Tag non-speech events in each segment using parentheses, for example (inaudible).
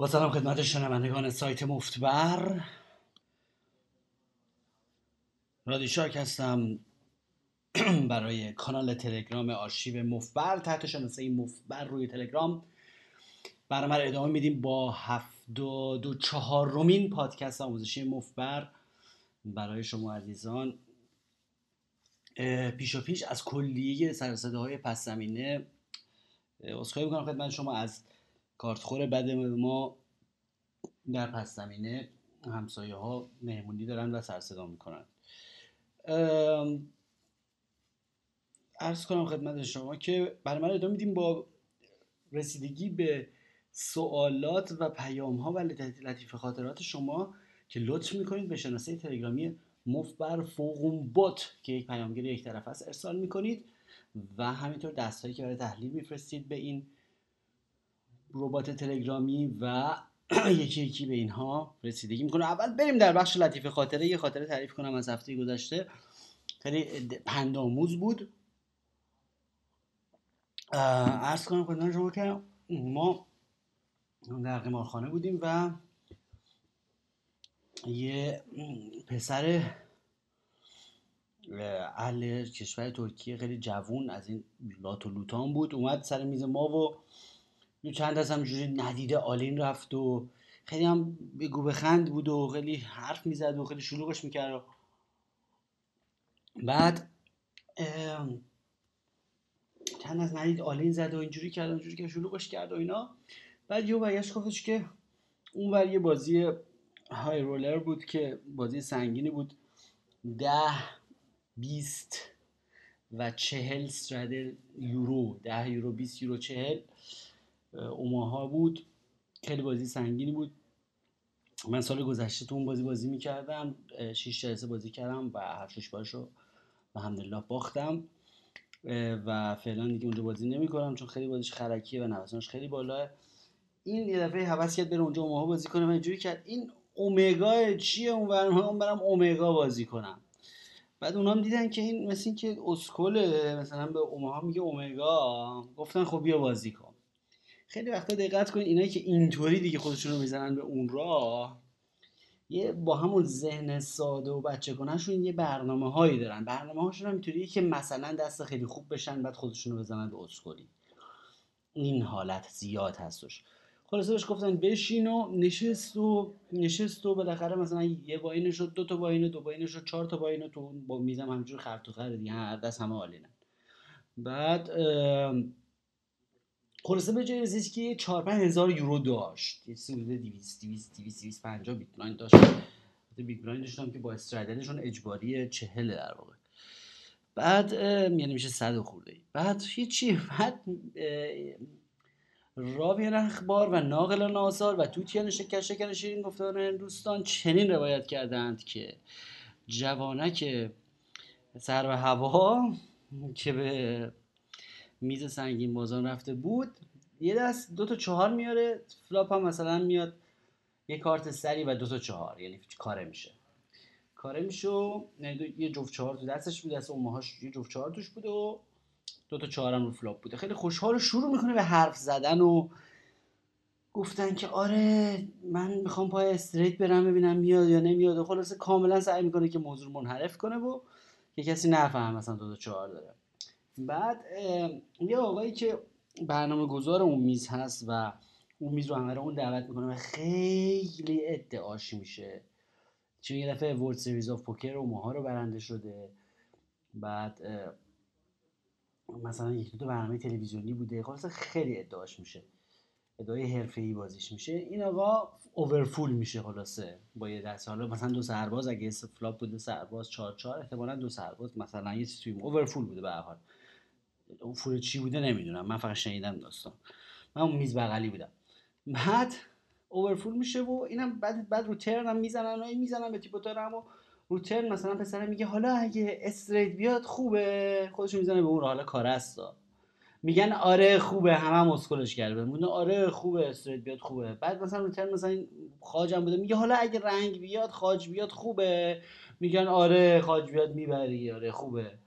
با سلام خدمت شنوندگان سایت مفتبر. رادیشارک هستم. (clears throat) برای کانال تلگرام آرشیو مفبر تحت شناسه مفبر روی تلگرام. برنامه رو ادامه میدیم با هفتاد و چهارمین پادکست آموزشی مفبر برای شما عزیزان پیش و پیش از کلیه سرسده های پس زمینه اصخایی می‌کنم خدمت شما از کارتخور بد ما در پس زمینه همسایه ها مهمونی دارن و سرصدا می‌کنن. ارز کنم خدمت شما که برای من ادامه میدیم با رسیدگی به سوالات و پیام ها و لطیف خاطرات شما که لطف می‌کنید به شناسه تلگرامی مفبر فوقون بوت که یک پیامگیر یک طرف است ارسال می‌کنید و همینطور دستهایی که برای تحلیل میفرستید به این ربات تلگرامی و (clears throat) یکی یکی به اینها رسیدگی می‌کنه. اول بریم در بخش لطیف خاطره. یه خاطره تعریف کنم از هفته گذشته. خیلی پندآموز بود. ارز کنم خدمت شما که ما در قمارخانه بودیم و یه پسر اهل کشور ترکیه خیلی جوون از این لات و لوتان بود. اومد سر میز ما و چند دست همینجوری ندیده all in رفت و خیلی هم بگو بخند بود و خیلی حرف می‌زد و خیلی شلوغش می‌کرد. بعد چند دست ندید all in زد و اینجوری کرد و اینجوری که شلوغش کرد و اینا. بعد یه برگشت گفتش که اون یه بازی های رولر بود که بازی سنگینی بود. ده بیست و چهل سترادل یورو ده یورو بیست یورو چهل. اوماها بود. خیلی بازی سنگینی بود. من سال گذشته تو اون بازی بازی می‌کردم. شیش جلسه بازی کردم و هر شش بارش رو به همدلله باختم. و فعلا دیگه اونجا بازی نمی‌کنم چون خیلی بازیش خرکیه و نوسانش خیلی بالاه این یه دفعه حوض کرد بره اونجا اوماها بازی کنه و اینجوری کرد. این اومگا چیه اون برم برم اومگا بازی کنم. بعد اونام دیدن که این مثل این که اسکله. مثلا به اوماها میگه اومگا. گفتن خب بیا بازی کن. خیلی وقتا دقت کنید اینایی که اینطوری دیگه خودشون رو می‌زنن به اون راه یه با همون ذهن ساده و بچه کنهشون یه برنامه هایی دارن. برنامه هاشون هم اینطوریه که مثلا دست خیلی خوب بشن بعد خودشون رو بزنن به اسکلی این حالت زیاد هستش. خلاصه بهش گفتن بشین و نشست و نشست و بالاخره مثلا یه باینه شد دو تا باینه دو باینه شد چهار تا باینه تو با میزم همجور خرد و خرد دیگه هر دست همه عالینن بعد خلاصه به جای ازیش که 4 5 هزار یورو داشت. یه چیزی حدود 200 200 200 250 بیت کوین داشت. بیت کوین داشتم که با استرادلشون اجباری 40 در واقع. بعد یعنی میشه 100 خورده بعد هیچی بعد راویان اخبار و ناقلان آثار و طوطیان شکر شکن شیرین گفتار هندوستان چنین روایت کردند که جوانک سر و هوا که به میز سنگین بازان رفته بود یه دست دو تا چهار میاره flop هم مثلا میاد یه کارت سری و دو تا چهار یعنی کاره میشه. کاره میشه و یعنی یه جفت چهار تو دستش بود دست ماهاش یه جفت چهار توش بوده و دو تا چهار هم رو flop بوده. خیلی خوشحال شروع می‌کنه به حرف زدن و گفتن که آره من می‌خوام پای straight برم ببینم میاد یا نمیاد و خلاصه کاملا سعی می‌کنه که موضوع منحرف کنه و که کسی نفهم مثلا دو تا چهار داره. بعد یه آقایی که برنامه گذار اون میز هست و اون میز رو همه رو اون دعوت می‌کنه و خیلی ادعاش میشه. چون یه دفعه World Series of Poker Omaha رو برنده شده. بعد مثلا یک دو برنامه تلویزیونی بوده. خلاص خیلی ادعاش میشه. ادعای حرفه‌ای بازیش میشه. این آقا over full میشه خلاصه. با یه دست. حالا مثلا دو سرباز اگه flop بوده سرباز 4 4 احتمالاً دو سرباز. مثلا یه چیزی over full بوده به هر حال. اون full چی بوده نمی‌دونم. من فقط شنیدم داستان. من اون میز بغلی بودم. بعد over full میشه و اینم بعد بعد رو turn هم می‌زنن و می‌زنن به تیپ و تار هم و رو turn مثلا پسرم میگه حالا اگه straight بیاد خوبه. خودش می‌زنه به اون حالا کارستا میگن آره خوبه همه هم اسکلش کرده. میگن آره خوبه straight بیاد خوبه. بعد مثلا رو turn مثلا خاجم بوده میگه حالا اگه رنگ بیاد خاج بیاد خوبه. میگن آره خاج بیاد می‌بری. آره خوبه.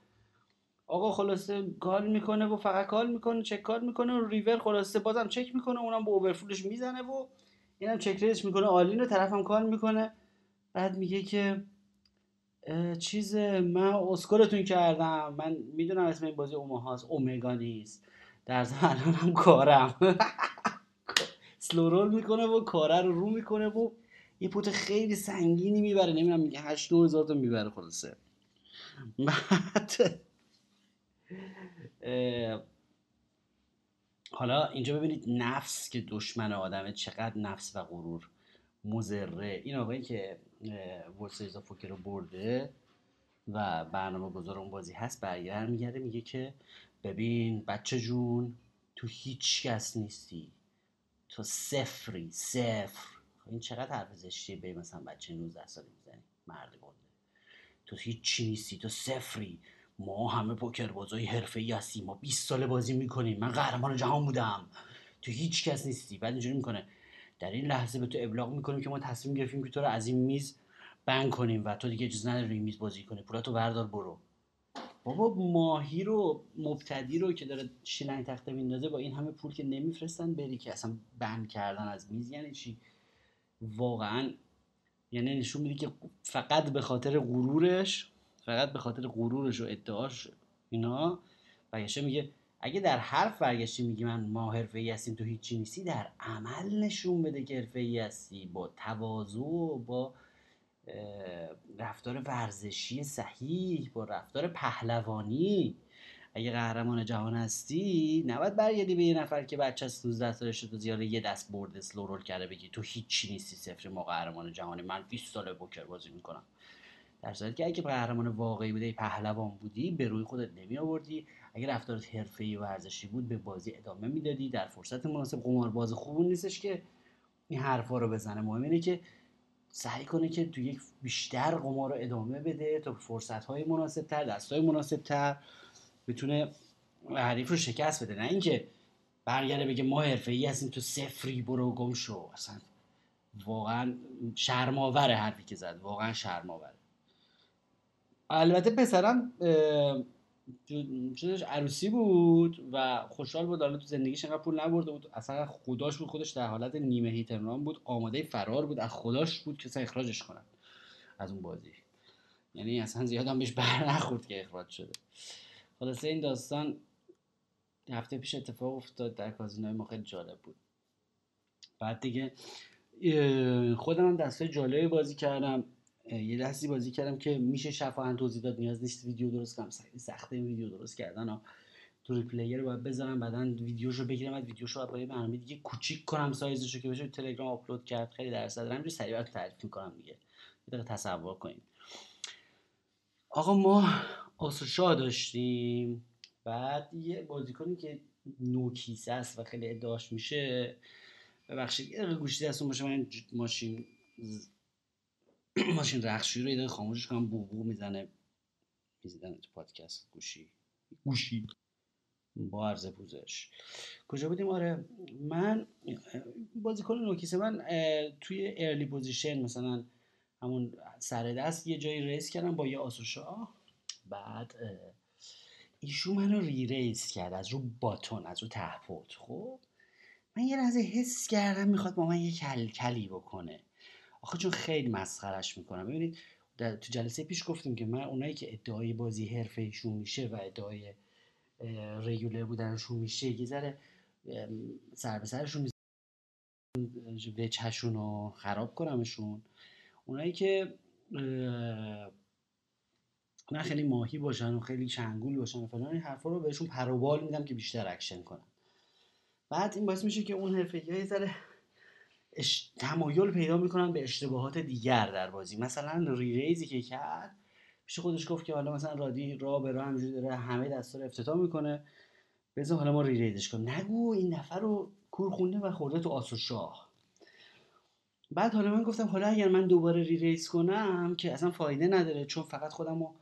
آقا خلاصه call می‌کنه و فقط call می‌کنه check call می‌کنه و ریور خلاصه بازم چک می‌کنه اونم با over full ش می‌زنه و اینم check raise ش می‌کنه. all-in رو طرفم call می‌کنه. بعد میگه که چیز من اسکلتون کردم. من می‌دونم اسم این بازی Omaha ست Omega نیست. در ضمن هم کاره‌ام. (laughs) slow roll می‌کنه و کاره رو رو می‌کنه و یه pot خیلی سنگینی می‌بره. نمی‌دونم میگه 8 هزار تا می‌بره خلاصه. بعد حالا اینجا ببینید نفس که دشمن آدمه چقدر نفس و غرور مزره این آقایی که ورسیزا فوکر رو برده و برنامه گذار اون بازی هست برگرد میگرده میگه که ببین بچه جون تو هیچ کس نیستی. تو صفری صفر. این چقدر حرف زشتیه به مثلا بچه 19 ساله می‌زنی مرد گنده. تو هیچ نیستی تو صفری. ما همه پوکر بازای حرفه ای هستیم. ما 20 ساله بازی می‌کنیم. من قهرمان جهان بودم. تو هیچ کس نیستی. بعد اینجوری می‌کنه. در این لحظه به تو ابلاغ می‌کنیم که ما تصمیم گرفتیم که تو رو از این میز بند کنیم و تو دیگه اجازه نداری روی میز بازی کنی. پولاتو بردار برو. بابا ماهی رو مبتدی رو که داره شیلنگ تخته میندازه با این همه پول که نمیفرستن بری که اصلا بند کردن از میز یعنی چی؟ واقعا یعنی نشون میده که فقط به خاطر غرورش فقط به خاطر غرورش و ادعاش اینا. برگشته میگه اگه در حرف برگشتی میگی من ما حرفه ای هستیم تو هیچی نیستی در عمل نشون بده که حرفه ای هستی. با تواضع با رفتار ورزشی صحیح با رفتار پهلوانی. اگه قهرمان جهان هستی نباید برگردی به یه نفر که بچه از 19 سالش تو زیاره یه دست برده سلورول کرده بگی تو هیچی نیستی صفر ما قهرمان جهانی. من 20 سال بوکر بازی می‌کنم. در صورتی که اگه قهرمان واقعی بودی پهلوان بودی به روی خودت نمی آوردی. اگه رفتارت حرفه‌ای و ورزشی بود به بازی ادامه می‌دادی در فرصت مناسب قمارباز خوب نیستش که این حرفا رو بزنه. مهم اینه که سعی کنه که تو یک بیشتر قمار رو ادامه بده تا فرصت های مناسب تر دست های مناسب تر بتونه حریف رو شکست بده. نه اینکه برگرده بگه ما حرفه ای هستیم تو صفری برو گم شو. اصلا واقعا شرماوره حرفی که زد. واقعا شرماوره البته پسرم چیزش عروسی بود و خوشحال بود. حالا تو زندگیش انقدر پول نبرده بود. اصلا خداش بود خودش در حالت نیمه هیترنام بود. آماده فرار بود. از خداش بود که اخراجش کنن از اون بازی. یعنی اصلا زیاد هم بهش بر نخورد که اخراج شده. خلاصه این داستان هفته پیش اتفاق افتاد در کازینوی. ما خیلی جالب بود. بعد دیگه خودم هم دسته جالبی بازی کردم. یه دستی بازی کردم که میشه شفاهاً توضیح داد نیاز نیست ویدیو درست کنم. سخته ویدیو درست کردن ها. تو replayer رو باید بذارم بعدا ویدیوشو بگیرم بعد ویدیوشو رو برای برنامه دیگه کوچیک کنم سایزشو که بشه تلگرام آپلود کرد. خیلی دردسر داره سریع برات تعریف می‌کنم دیگه. یه دقیقه تصور کنید. آقا ما آس و شاه داشتیم. بعد یه بازیکنی که نوکیسه است و خیلی ادعاش میشه. ببخشید یه گوشتی دستون باشه من ماشین (clears throat) ماشین رخشی رو یه خاموشش کنم بو بو می‌زنه می‌زنه تو پادکست. گوشی. گوشی. با عرض پوزش. کجا بودیم؟ آره. من بازیکن نوکیسه من توی early position مثلا همون سر دست یه جایی raise کردم با یه آس و شاه. بعد ایشو منو ری ریس کرد از رو باتون از رو تهپوت خب من یه لحظه حس کردم می‌خواد با من یه کل کلی بکنه. آخه چون خیلی مسخرش می‌کنم. ببینید تو جلسه پیش گفتیم که من اونایی که ادعای بازی حرفه ایشون میشه و ادعای رگولر بودنشون میشه یه ذره سر به سرشون وچهشون رو خراب کنمشون. اونایی که نه خیلی ماهی باشن و خیلی چنگول باشن و فلان این حرفا رو بهشون پروبال میدم که بیشتر اکشن کنن. بعد این باعث میشه که اون حرفه یه ذره اش... تمایل پیدا می‌کنن به اشتباهات دیگر در بازی. مثلا re-raise ی که کرد پیش خودش گفت که حالا مثلا راه به راه همینجوری داره همه دستا رو افتتاح می‌کنه. بذار حالا ما re-raise ش کنیم. نگو این نفر رو کور خونده و خورده تو آس و شاه بعد حالا من گفتم حالا اگر من دوباره re-raise کنم که اصلا فایده نداره چون فقط خودم رو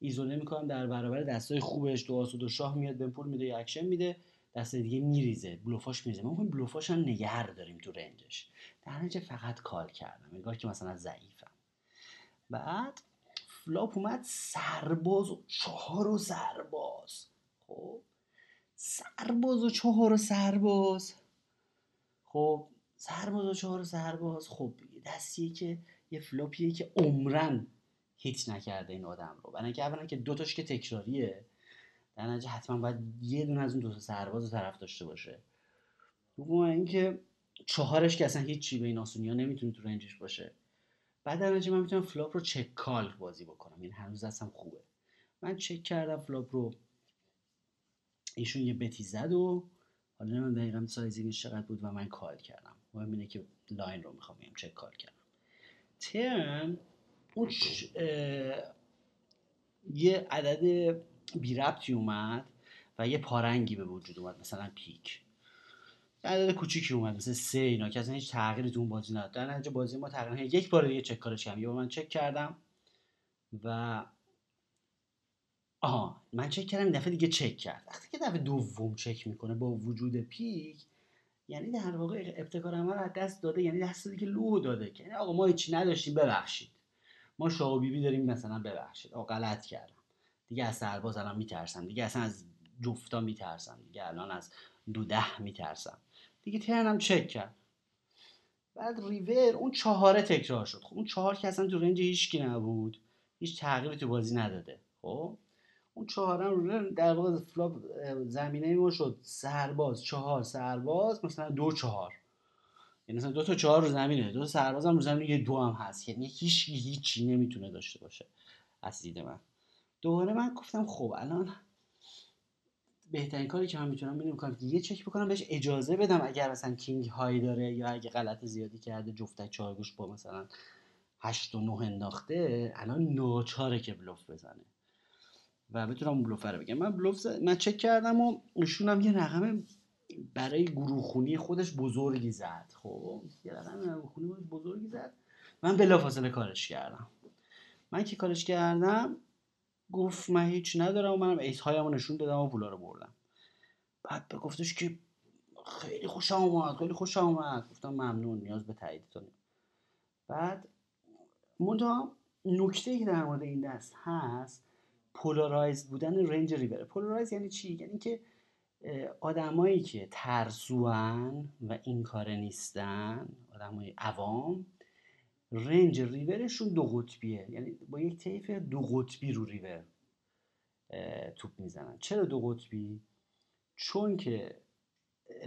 ایزوله می‌کنم در برابر دستای خوبش دو آس و دو شاه میاد بهم پول میده یا اکشن میده. دست دیگه میریزه بلوفاش میریزه. ما می‌خوایم بلوفاش هم نگه داریم تو range ش. در نتیجه فقط call کردم. انگار که مثلا ضعیفم. بعد flop اومد سرباز و چهار و سرباز. خب؟ سرباز و چهار و سرباز. خب؟ سرباز و چهار سرباز. خب دستیه که یه flop یه که عمراً hit نکرده این آدم رو. برای اینکه اولا که دوتاش که تکراریه. در نتیجه حتما باید یه دونه از اون دو سرباز رو طرف داشته باشه. دوم اینکه چهارش که اصلا هیچی به این آسونی ها نمی‌تونه تو range ش باشه. بعد در نتیجه من می‌تونم flop رو check call بازی بکنم. این یعنی هنوز اصلا خوبه. من چک کردم flop رو. ایشون یه bet ی زد و حالا نمی‌دونم دقیقا sizing ش چقدر بود و من call کردم. مهم اینه که line رو می‌خوام check call کردم. turn اون یه عدد بی ربطی اومد و یه پا رنگی به وجود اومد مثلا پیک. عدد کوچیکی اومد مثل سه اینا که اصلا هیچ تغییری تو اون بازی نداد در نتیجه بازی ما تقریبا یک بار دیگه check call ش کردم. یه من چک کردم و آها من چک کردم دفعه دیگه چک کرد. وقتی که دفعه دوم چک می‌کنه با وجود پیک یعنی در واقع ابتکار عمل از دست داده یعنی دست که لو داده که یعنی آقا ما هیچی نداشتیم ببخشید. ما شاه بیبی داریم مثلا ببخشید. آقا غلط کردم. دیگه از سرباز الان میترسم دیگه اصلا از جفتا میترسم دیگه الان از دو ده میترسم. دیگه ترنم چک کرد. بعد ریور اون چهاره تکرار شد. خب اون چهار که اصلا تو range هیچکی نبود هیچ تغییری تو بازی نداده. خب اون چهارم در واقع flop زمینه ما شد. سرباز چهار سرباز مثلا دو چهار. یعنی مثلا دو تا چهار رو زمینه دو تا سرباز هم رو زمینه یه دو هم هست. یعنی هیچ هیچی نمی‌تونه داشته باشه. از دید من. دوباره من گفتم خب الان بهترین کاری که من می‌تونم اینو کنم که یه چک بکنم بهش اجازه بدم اگر مثلا king high داره یا اگه غلط زیادی کرده جفته چهارگوش با مثلا هشت و نه انداخته الان ناچاره که بلوف بزنه. و بتونم اون بلوفر رو بگم. من بلوف من چک کردم و ایشون هم یه رقم برای گروه خونی خودش بزرگی زد. خب یه رقم خونی خودش بزرگی زد. من بلافاصله کارش کردم. من که کارش کردم گفت من هیچ ندارم و منم ایس هایمو نشون دادم و پولا رو بردم. بعد به گفتش که خیلی خوش آمد خیلی خوش آمد گفتم ممنون نیاز به تاییدتون بعد منتها نکته که در مورد این دست هست پولارایز بودن رنج ریور. پولارایز یعنی چی؟ یعنی که آدمایی که ترسوان و این کاره نیستن آدمای عوام رنج ریورشون دو قطبیه. یعنی با یک طیف دو قطبی رو ریور توپ می‌زنن. چرا دو قطبی؟ چون که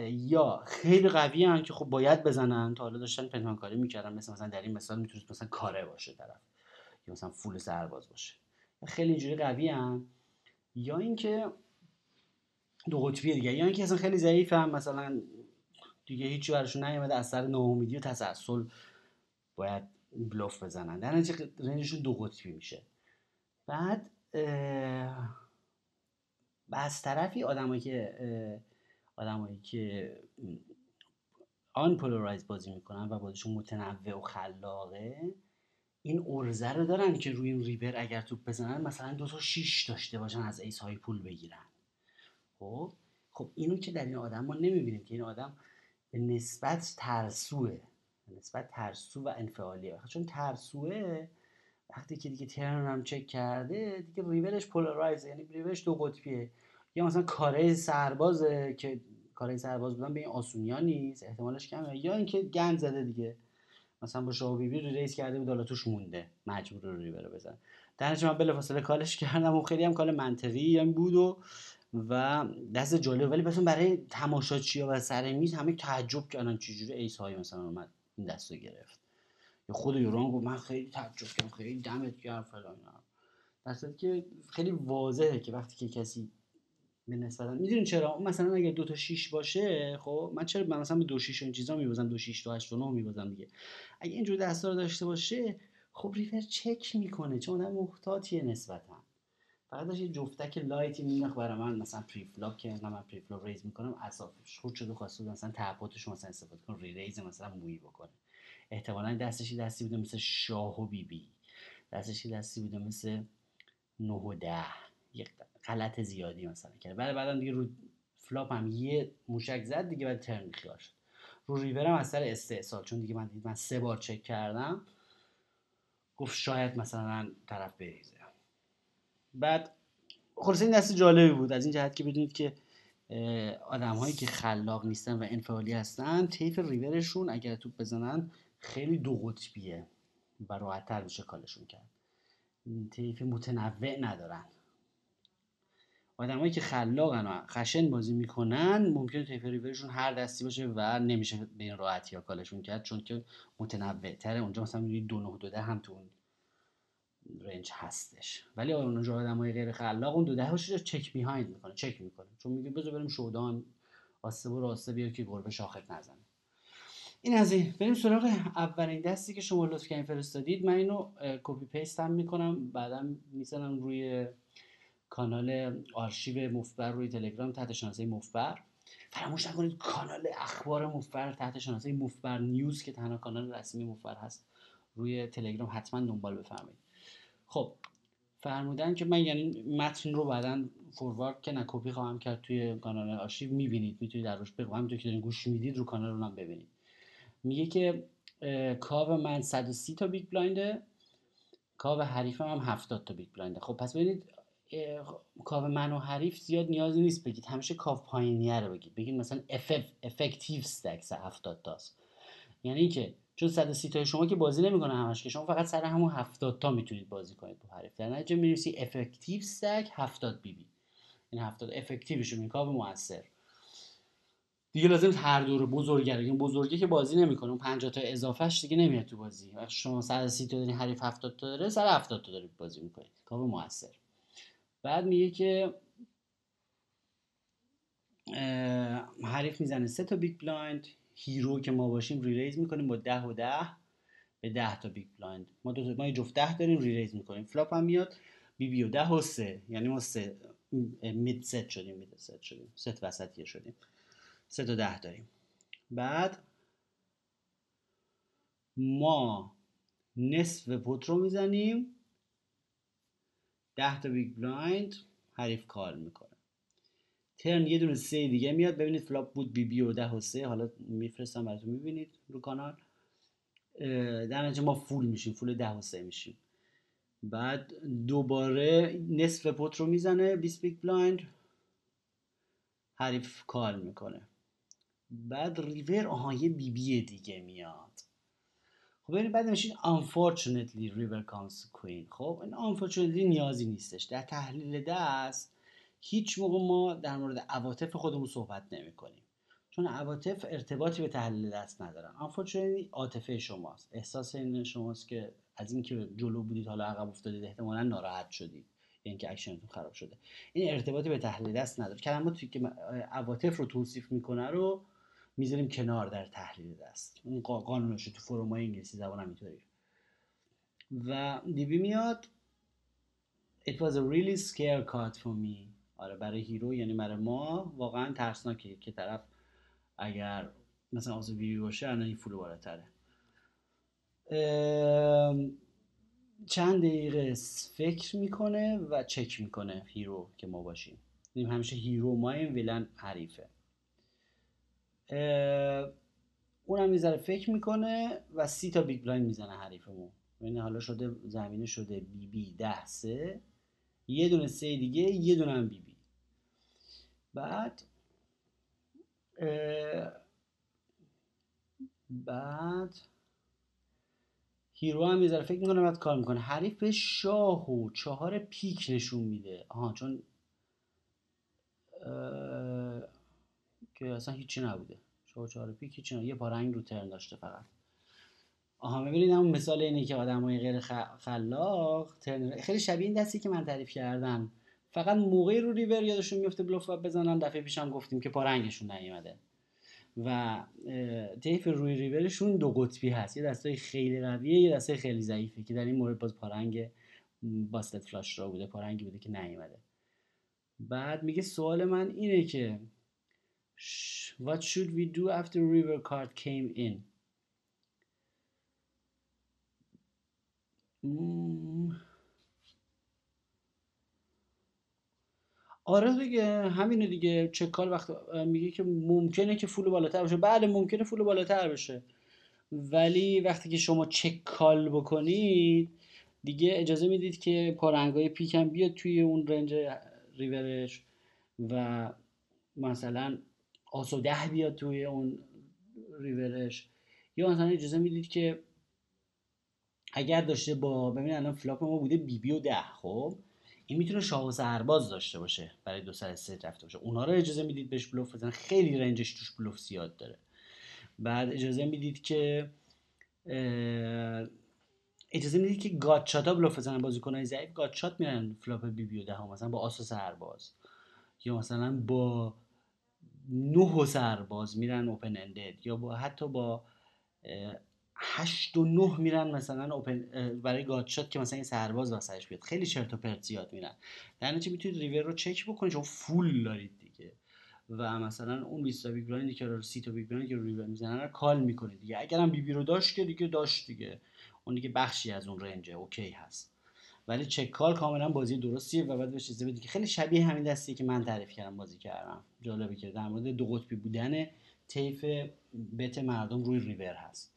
یا خیلی قوی هم که خب باید بزنن. تا حالا داشتن پنهانکاری می‌کردن. مثل مثلا در این مثال می‌تونست مثلا کاره باشه طرف. یا مثلا فول سرباز باشه. خیلی اینجوری قوی هم یا اینکه دو قطبی دیگه. یا اینکه اصلا خیلی ضعیف هم مثلا دیگه هیچی براشون نیومده. از سر ناامیدی و تسلسل باید بلوف بزنن. در نتیجه رنجشون دو قطبی میشه. بعد از طرفی آدمایی که آدمایی که آن polarize بازی می‌کنن و بازیشون متنوع و خلاقه این عرضه رو دارن که روی این ریور اگر توپ بزنن مثلا دو تا شیش داشته باشن از ace high پول بگیرن. خب؟ خب اینو که در این آدم ما نمی‌بینیم که این آدم به نسبت ترسوه. نسبت ترسو و انفعالیه. چون ترسوه وقتی که دیگه turn هم چک کرده دیگه river ش polarize یعنی river ش دو قطبیه. یا مثلا کاره سربازه که کاره سرباز بودن به این آسونیا نیست احتمالش کمه. یا اینکه گند زده دیگه. مثلا با شاه بیبی raise کرده بود حالا توش مونده. مجبور رو ریور بزن در من بلافاصله call ش کردم و خیلی هم call منطقی هم بود و و دست جالب. ولی مثلا برای تماشاچی و سر میز همه تعجب کردن چجوری ace high مثلا اومد. این دست رو گرفت. یا خود یوران گفت من خیلی تعجب کردم خیلی دمت گرم فلان در که خیلی واضحه که وقتی که کسی به نسبت می‌دونین چرا؟ مثلا اگر دو تا 6 باشه خب من چرا من مثلا به دو 6 این چیزا میبازم؟ دو 6 دو 8 دو 9 میبازم دیگه. اگه اینجور دستا رو داشته باشه خب river check می‌کنه چون اون محتاطیه نسبتا. فقط داشت یه جفتک light ی مینداخت برای من مثلا preflop که من preflop raise می‌کنم اصافش خود شده خواسته مثلا تعهدش مثلا استفاده کن reraise مثلا move ی بکنه. احتمالا دستشی دستی بوده مثل شاه و بی بی دستشی دستی بوده مثل 9 و 10 یک غلط زیادی مثلا کرد. بعد بعدم دیگه رو flop هم یه موشک زد دیگه بعد turn خیال شد. رو ریورم از سر استیصال چون دیگه من من سه بار چک کردم گفت شاید مثلا طرف بریزه. بعد خلاصه این دست جالبی بود. از این جهت که بدونید که آدم هایی که خلاق نیستن و انفعالی هستن طیف ریورشون اگر توپ بزنن خیلی دو قطبیه و راحت تر میشه کالشون کرد. طیف متنوع ندارن. آدمایی که خلاقن و خشن بازی می‌کنن ممکنه طیف ریورشون هر دستی باشه و نمیشه به این راحتی ها کالشون کرد چون که متنوع تره اونجا مثلا دو نه دو هم تو رنج هستش. ولی اونجا آدمای غیر خلاق اون دو ده چک بیهایند می‌کنه چک می‌کنه. چون میگه بذار بریم شودان آسته و راسته بیا که گربه شاخت نزنه. این از این. بریم سراغ اولین دستی که شما لطف کردین فرستادید. من اینو copy paste هم می‌کنم. بعدا می‌زنم روی کانال آرشیو مفبر روی تلگرام تحت شناسه مفبر. فراموش نکنید کانال اخبار مفبر تحت شناسه مفبر نیوز که تنها کانال رسمی مفبر هست روی تلگرام حتما دنبال بفرمایید. خب فرمودن که من یعنی متن رو بعدا forward که نه کپی خواهم کرد توی کانال آرشیو می‌بینید می‌تونید در روش بگم همینطور که دارین گوش می‌دید رو کانال رو هم ببینید. میگه که کاو من 130 تا big blind ه کاو حریفم هم 70 تا big blind ه خب پس ببینید کاو من و حریف زیاد نیازی نیست بگید. همیشه کاو پایینیه رو بگید. بگید مثلا اف effective stack 70 تاست. یعنی اینکه چون 130 تا شما که بازی نمی‌کنه همش که شما فقط سر همون 70 تا می‌تونید بازی کنید با حریف. در نتیجه می‌نویسی؟ effective stack 70 BB یعنی 70 effective ش میگه کاو موثر. دیگه لازم هر دور بزرگه این بزرگی که بازی نمی‌کنه اون 50 تا اضافهش دیگه نمیاد تو بازی. وقتی شما 130 تا دارین حریف 70 تا داره سر 70 تا دارید بازی می‌کنید. کاو موثر. بعد میگه که حریف می‌زنه سه تا big blind. hero که ما باشیم reraise می‌کنیم با ده و ده به ده تا big blind. ما دو ما جفت ده داریم reraise می‌کنیم. flop هم میاد بی بی و ده و سه. یعنی ما سه mid set شدیم mid set شدیم. ست وسطیه شدیم. سه تا ده داریم. بعد ما نصف pot رو می‌زنیم. ده تا big blind حریف call می‌کنه. turn یه دونه سه دیگه میاد. ببینید flop بود بی بی و ده و سه. حالا میفرستم براتون می‌بینید رو کانال. در ما full میشیم full ده و سه میشیم. بعد دوباره نصف pot رو می‌زنه 20 big blind. حریف call می‌کنه. بعد ریور آها یه بی بی دیگه میاد. خب ببینید بعد میشین unfortunately river comes queen خب این unfortunately نیازی نیستش. در تحلیل دست هیچ موقع ما در مورد عواطف خودمون صحبت نمی کنیم چون عواطف ارتباطی به تحلیل دست ندارن. Unfortunately عاطفه شماست. احساس این شماست که از اینکه جلو بودید حالا عقب افتادید احتمالا ناراحت شدید. یعنی که اکشنتون خراب شده. این ارتباطی به تحلیل دست نداره. کلماتی که عواطف رو توصیف می‌کنه رو می‌ذاریم کنار در تحلیل دست. اون قانونش تو فروم انگلیسی زبان اینطوری و دیوی میاد. It was a really scare card for me. آره برای hero یعنی برای ما واقعا ترسناکه که طرف اگر مثلا آس و بی بی باشه الان این full و بالاتره. چند دقیقه فکر می‌کنه و چک می‌کنه hero که ما باشیم. همیشه hero ما این villain حریفه. اونم می‌ذاره فکر می‌کنه و سی تا big blind می‌زنه حریفمون یعنی حالا شده زمینه شده بی بی ده سه. یه دونه سه دیگه یه دونه هم بی بی. بعد بعد hero هم می‌ذاره فکر می‌کنه بعد call می‌کنه. حریف شاه و چهار پیک نشون میده. آها چون که اصلا هیچی نبوده. شاه و چهار پیک هیچی یه پارنگ رو turn داشته فقط. آها می‌بینید همون مثال اینه که آدم های غیر خلاق ترن. خیلی شبیه این دستی که من تعریف کردم. فقط موقعی رو ریور یادشون میفته بلوف بزنن دفعه پیشم گفتیم که پارنگشون نیومده و تیف روی ریورشون دو قطبی هست یه دستای خیلی قویه یه دستای خیلی ضعیفه که در این مورد باز پارنگ باستت فلاش را بوده پارنگی بوده که نیومده بعد میگه سوال من اینه که What should we do after river card came in? آره دیگه همینه دیگه. check call وقت میگه که ممکنه که full بالاتر بشه بله ممکنه full بالاتر بشه ولی وقتی که شما check call بکنید دیگه اجازه می‌دید که پارنگای پیک هم بیاد توی اون range river ش و مثلا آس و ده بیاد توی اون ریورش. یا مثلا اجازه می‌دید که اگر داشته با ببین الان flop ما بوده بی بی و ده خب؟ این می‌تونه شاه و سرباز داشته باشه برای دو سر سه رفته باشه. اونا رو اجازه می‌دید بهش بلوف بزنن. خیلی range ش توش بلوف زیاد داره. بعد اجازه می‌دید که اجازه می‌دید که gutshot ها بلوف بزنن. بازیکنای ضعیف gutshot میرن flop بی بی و ده مثلا با آس و سرباز یا مثلا با نه و سرباز میرن open-ended یا با حتی با هشت و نه میرن مثلا open برای gutshot که مثلا این سرباز واسهش بیاد. خیلی چرت و پرت زیاد میرن. در نتیجه می‌تونید ریور رو چک بکنید چون full دارید دیگه. و مثلا اون 20 تا big blind ی که رو 30 تا big blind ی که رو ریور می‌زنن رو call می‌کنید دیگه. اگرم بی بی رو داشت که دیگه داشت دیگه. اون دیگه بخشی از اون range ه okay هست. ولی check call کاملا بازی درستیه و بعد بهش چیزی بدی که خیلی شبیه همین دستی که من تعریف کردم بازی کردم. جالبه که در مورد دو قطبی بودن طیف bet مردم روی ریور هست.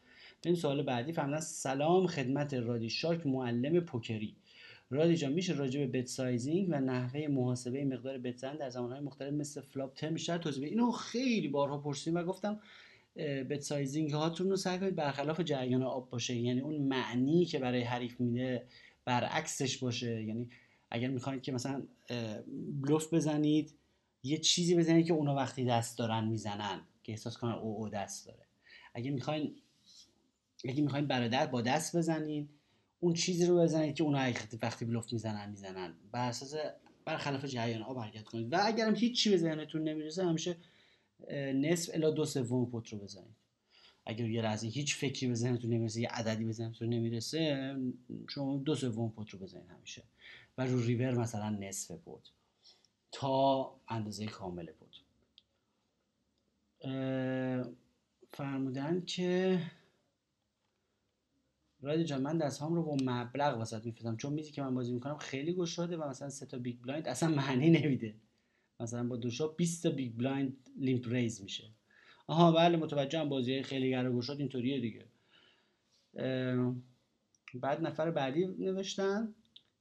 این سوال بعدی فرمودن سلام خدمت رادی شارک معلم پوکری. رادی جان میشه راجع به bet sizing و نحوه محاسبه مقدار bet زدن در زمانهای مختلف مثل flop turn بیشتر توضیح اینو خیلی بارها پرسیدیم و گفتم bet sizing هاتون رو سعی کنید برخلاف جریان آب باشه. یعنی اون معنی که برای حریف میده برعکسش باشه. یعنی اگر می‌خواید که مثلا بلوف بزنید یه چیزی بزنید که اونا وقتی دست دارن می‌زنن که احساس کنن او او دست داره. اگه می‌خواین اگه می‌خواین برادر با دست بزنین اون چیزی رو بزنید که اونا وقتی بلوف می‌زنن می‌زنن. بر اساس برخلاف جریان آب حرکت کنید. و اگرم هیچ به ذهنتون نمی‌رسه همیشه نصف الا دو سوم پوت رو بزنید. اگر یه لحظه هیچ فکری به ذهنتون نمی‌رسه یه عددی به نمی‌رسه شما دو سوم پوت رو بزنید همیشه. و رو ریور مثلا نصف pot. تا اندازه کامل pot. فرمودن که رادی جان من دستهام رو با مبلغ واسط میفرستم. چون میزی که من بازی می‌کنم خیلی گشاده و مثلا سه تا big blind اصلا معنی نمیده. مثلا با دو شاپ 20 تا big blind limp raise میشه. آها بله متوجهم. بازی خیلی گر گشاد اینطوریه دیگه. بعد نفر بعدی نوشتن.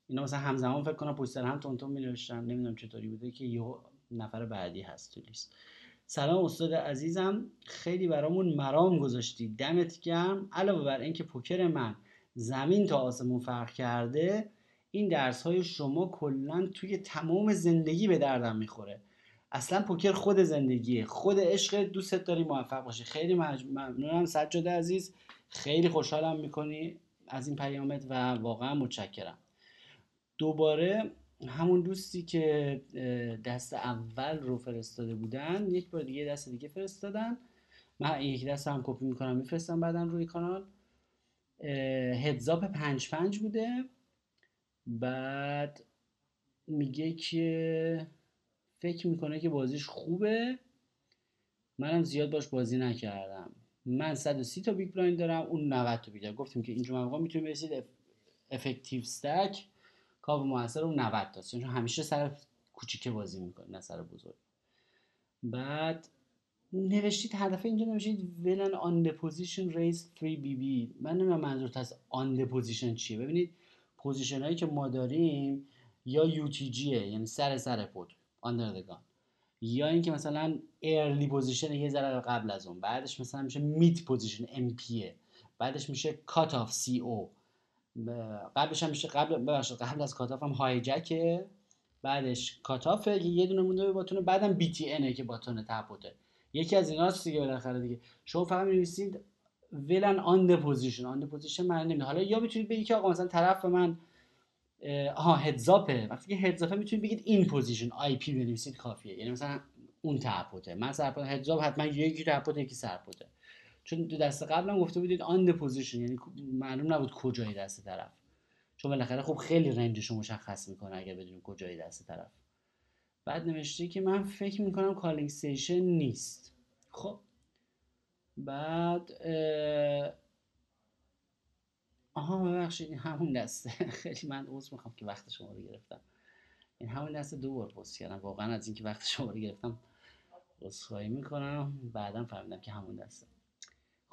اینا مثلا همزمان فکر کنم پشت هم تون تون می نوشتن نمی‌دونم چطوری بوده که یه نفر بعدی هست تو لیست. سلام استاد عزیزم. خیلی برامون مرام گذاشتی. دمت گرم. علاوه بر اینکه پوکر من زمین تا آسمون فرق کرده این درس های شما کلا توی تمام زندگی به دردم می‌خوره. اصلا پوکر خود زندگیه. خود عشق دوست داری موفق باشی. خیلی ممنونم سجاده عزیز. خیلی خوشحالم می‌کنی از این پیامت و واقعا متشکرم. دوباره همون دوستی که دست اول رو فرستاده بودن یک بار دیگه دست دیگه فرستادن. من یک دست هم کپی می‌کنم میفرستم بعدا روی کانال. هدزاپ پنج پنج بوده. بعد میگه که فکر می‌کنه که بازیش خوبه. منم زیاد باش بازی نکردم. من 130 تا big blind دارم اون 90 تا big. گفتیم که اینجا موقع می‌تونیم برسید. effective stack کاو موثر اون 90 تا چون همیشه سر کوچیکه بازی می‌کنه نه سر بزرگ. بعد نوشتید هدف اینجا نوشتید villain on position raise 3 BB. من نمی‌دونم منظورت از on position چیه. ببینید position هایی که ما داریم یا UTG ه یعنی سر سر pot under gun یا اینکه مثلا early position یه ذره قبل از اون بعدش مثلا میشه mid position ام بعدش میشه cutoff CO قبلش هم میشه قبل قبل از cut هم hijack ه بعدش cutoff ه یه دونه مونده button ه بعدم BTN ه که button ته pot ه یکی از ایناست دیگه بالاخره دیگه. شما فقط می‌نویسید villain on the position. on the position معنی نمیده. حالا یا می‌تونید بگید که آقا مثلا طرف من آها heads-up ه. وقتی که heads-up ه می‌تونید بگید in position IP بنویسید کافیه. یعنی مثلا اون تپوته من سر pot heads-up حتما یکی تپوته یکی سر pot ه چون دو دست قبلم گفته بودید on position یعنی معلوم نبود کجای دست طرف. چون بالاخره خب خیلی range ش رو مشخص می‌کنه اگر بدونیم کجای دست طرف. بعد نوشته که من فکر می‌کنم calling station نیست. خب. بعد آها ببخشید این همون دسته. (laughs) خیلی من عذر می‌خوام که وقت شما رو گرفتم. این همون دسته دو بار پست کردم. واقعا از اینکه وقت شما رو گرفتم عذرخواهی می‌کنم. بعدا فهمیدم که همون دسته.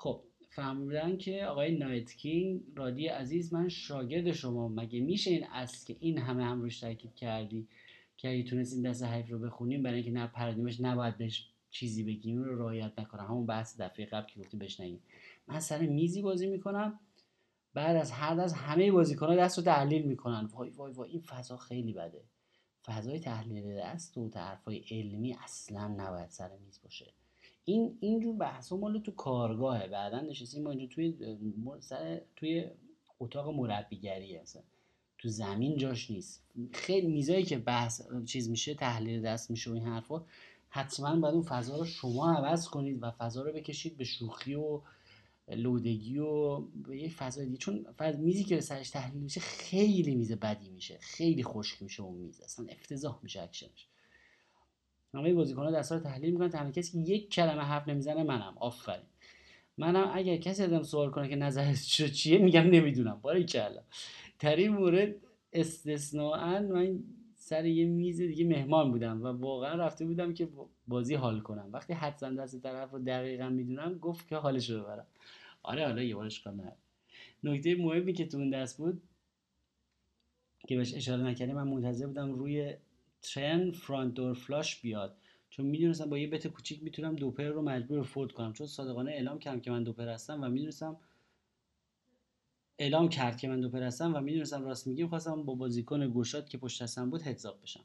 خب فهمیدن که آقای نایت کینگ رادی عزیز من شاگرد شما مگه میشه این اصل که این همه هم روش تاکید کردی که اگه تونستیم دست حریف رو بخونیم برای اینکه نپردیمش نباید بهش چیزی بگیم رو رعایت نکنم همون بحث دفعه قبل که گفتیم نگیم. من سر میزی بازی می‌کنم. بعد از هر دست همه بازیکن‌ها دست رو تحلیل می‌کنن. وای وای وای این فضا خیلی بده. فضای تحلیل دست و حرفای علمی اصلا نباید سر میز باشه. این اینجور بحث مال تو کارگاهه. بعدا نشستیم ما اینجا توی سر توی اتاق مربیگریه اصلا. تو زمین جاش نیست. خیلی میزایی که بحث چیز میشه تحلیل دست میشه و این حرفا حتما باید اون فضا رو شما عوض کنید و فضا رو بکشید به شوخی و لودگی و به یه فضای دیگه. چون میزی که سرش تحلیل میشه خیلی میز بدی میشه. خیلی خشک میشه اون میز. اصلا افتضاح میشه اکشنش. همه بازیکن‌ها دستا رو تحلیل می‌کنن تنها کسی که یک کلمه حرف نمی‌زنه منم. آفرین. منم اگر کسی ازم سوال کنه که نظرت (laughs) چیه میگم نمی‌دونم. باریکلا در این مورد استثناا من سر یه میز دیگه مهمان بودم و واقعا رفته بودم که بازی حال کنم. وقتی حدسن دست طرف رو دقیقا می‌دونم گفت که حالش رو ببرم. آره حالا یه بارش کنم نکته مهمی که تو اون دست بود که بهش اشاره نکردیم من منتظر بودم روی ترن فرانت دور فلاش بیاد. چون می‌دونستم با یه بت کوچیک می‌تونم دوپر رو مجبور فولد کنم. چون صادقانه اعلام کردم که من دوپر هستم و می‌دونستم اعلام کرد که من دوپر هستم و می‌دونستم راست میگیم خواستم با بازیکن گوشات که پشت هستم بود هدزاب بشم.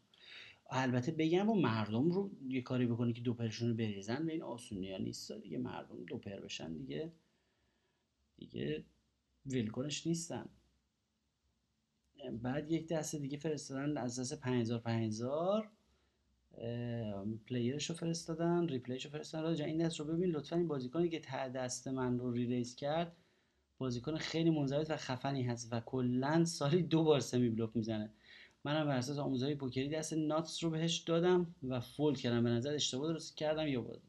البته بگم و مردم رو یه کاری بکنه که دوپرشون رو بریزن به این آسونی ها نیست. دیگه مردم دوپر بشن دیگه دیگه ولکنش نیستن. بعد یک دسته دیگه فرستادن از دست 5000 5000 پلیرش رو فرستادن ریپلیش رو فرستادن. راجع این دست رو ببین لطفا این بازیکنی که ته دست من رو ریلیز کرد بازیکن خیلی منضبط و خفنی هست و کلا سالی دو بار سمی بلوک می‌زنه. منم بر اساس آموزهای پوکری دست ناتس رو بهش دادم و فول کردم. به نظر اشتباه درست کردم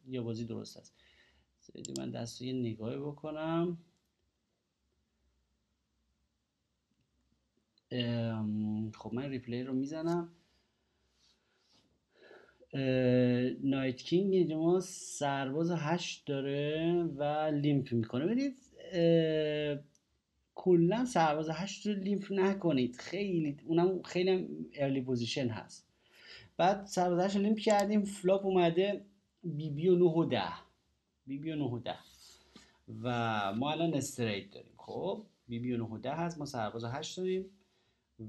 یا بازی, درست است. من دست یه نگاهی بکنم. خب من ریپلی رو می‌زنم. نایت کینگ اینجا سرباز هشت داره و limp می‌کنه. ببینید کلا سرباز هشت رو limp نکنید. خیلی اونم خیلی early position هست. بعد سرباز هشت رو limp کردیم. flop اومده. بی بی و 9 و 10 بی بی و 9 و 10 و ما الان straight داریم. خب بی بی و 9 و 10 هست. ما سرباز هشت داریم.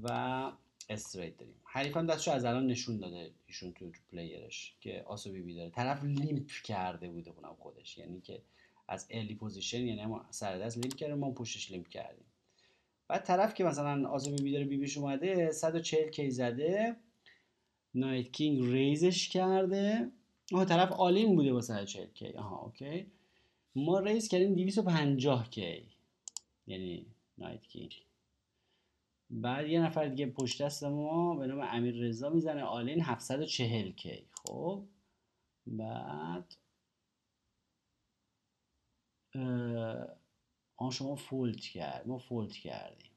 و straight داریم. حریف هم دستشو از الان نشون داده ایشون تو player ش که آس و بی بی داره. طرف limp کرده بوده اونم خودش. یعنی که از early position یعنی ما سر دست limp کردیم ما پوشش limp کردیم. بعد طرف که مثلا آس و بی بی داره بی بیش اومده 140 K زده. نایت کینگ raise ش کرده. آها طرف all-in بوده با 140 K آها okay. ما raise کردیم 250 K یعنی نایت کینگ بعد یه نفر دیگه پشت دست ما به نام امیر رضا می‌زنه. all-in 740 K. خب. بعد آن شما فولد کرد. ما فولد کردیم.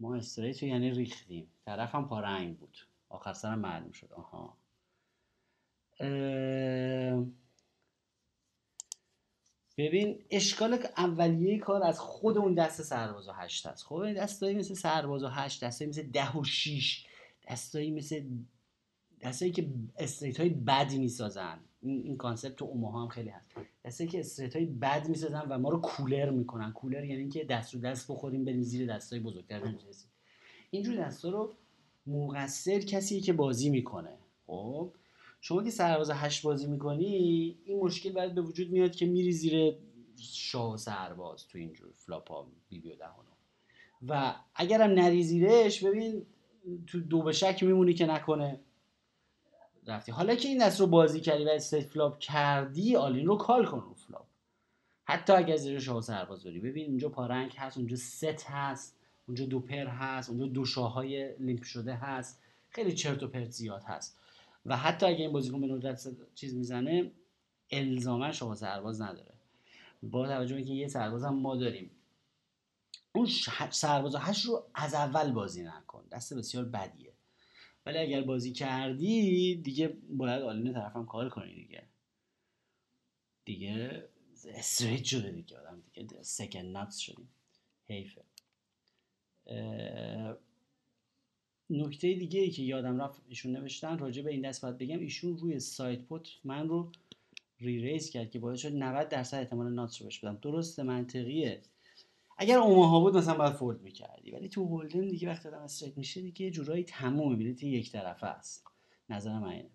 ما استریت یعنی ریختیم. طرف هم پارنگ بود. آخر سرم معلوم شد. آها. ببین اشکال اولیه کار از خود اون دست سرباز و هشت هست خب دستایی مثل سرباز و هشت دستایی مثل ده و شیش دستایی مثل دستایی که straight های بد می‌سازن. این, این concept تو اوماها هم خیلی هست. دستایی که straight های بد می‌سازن و ما رو cooler می‌کنن. cooler یعنی اینکه دست رو دست بخوریم بریم زیر دستای بزرگتر بنشستیم. اینجور دستا رو مقصر کسی که بازی می‌کنه. خب شما که سرباز هشت بازی می‌کنی این مشکل باید به وجود میاد که میری زیر شاه سرباز تو اینجور flop ها بی بی و ده و نه و اگرم نری زیرش ببین تو دو به شک میمونی که نکنه. رفتی. حالا که این دست رو بازی کردی و straight flop کردی all-in رو call کن رو flop. حتی اگر زیر شاه سرباز داری ببین اونجا پارنگ هست اونجا ست هست اونجا دو pair هست اونجا دو شاهای limp شده هست. خیلی چرت و پرت زیاد هست. و حتی اگه این بازیکن به ندرت چیز می‌زنه الزاما شما سرباز نداره. با توجه به اینکه یه سرباز هم ما داریم. اون سرباز هشت رو از اول بازی نکن. دست بسیار بدیه. ولی اگر بازی کردی دیگه باید آلین طرفم کار کنی دیگه. دیگه استریت شده دیگه. آدم دیگه سکن ناتس شدیم. حیفه. نکته دیگه ای که یادم رفت ایشون نوشتن راجع به این دست باید بگم ایشون روی سایت پوت من رو ریریز کرد که باعث شد 90 درصد احتمال ناتس رو بهش بدم. درست منطقیه. اگر اوماها بود مثلا باید فولد می‌کردی. ولی تو هولدن دیگه وقتی آدم استریت میشه دیگه جورایی تموم بلیت یک طرفه است. نظر من اینه.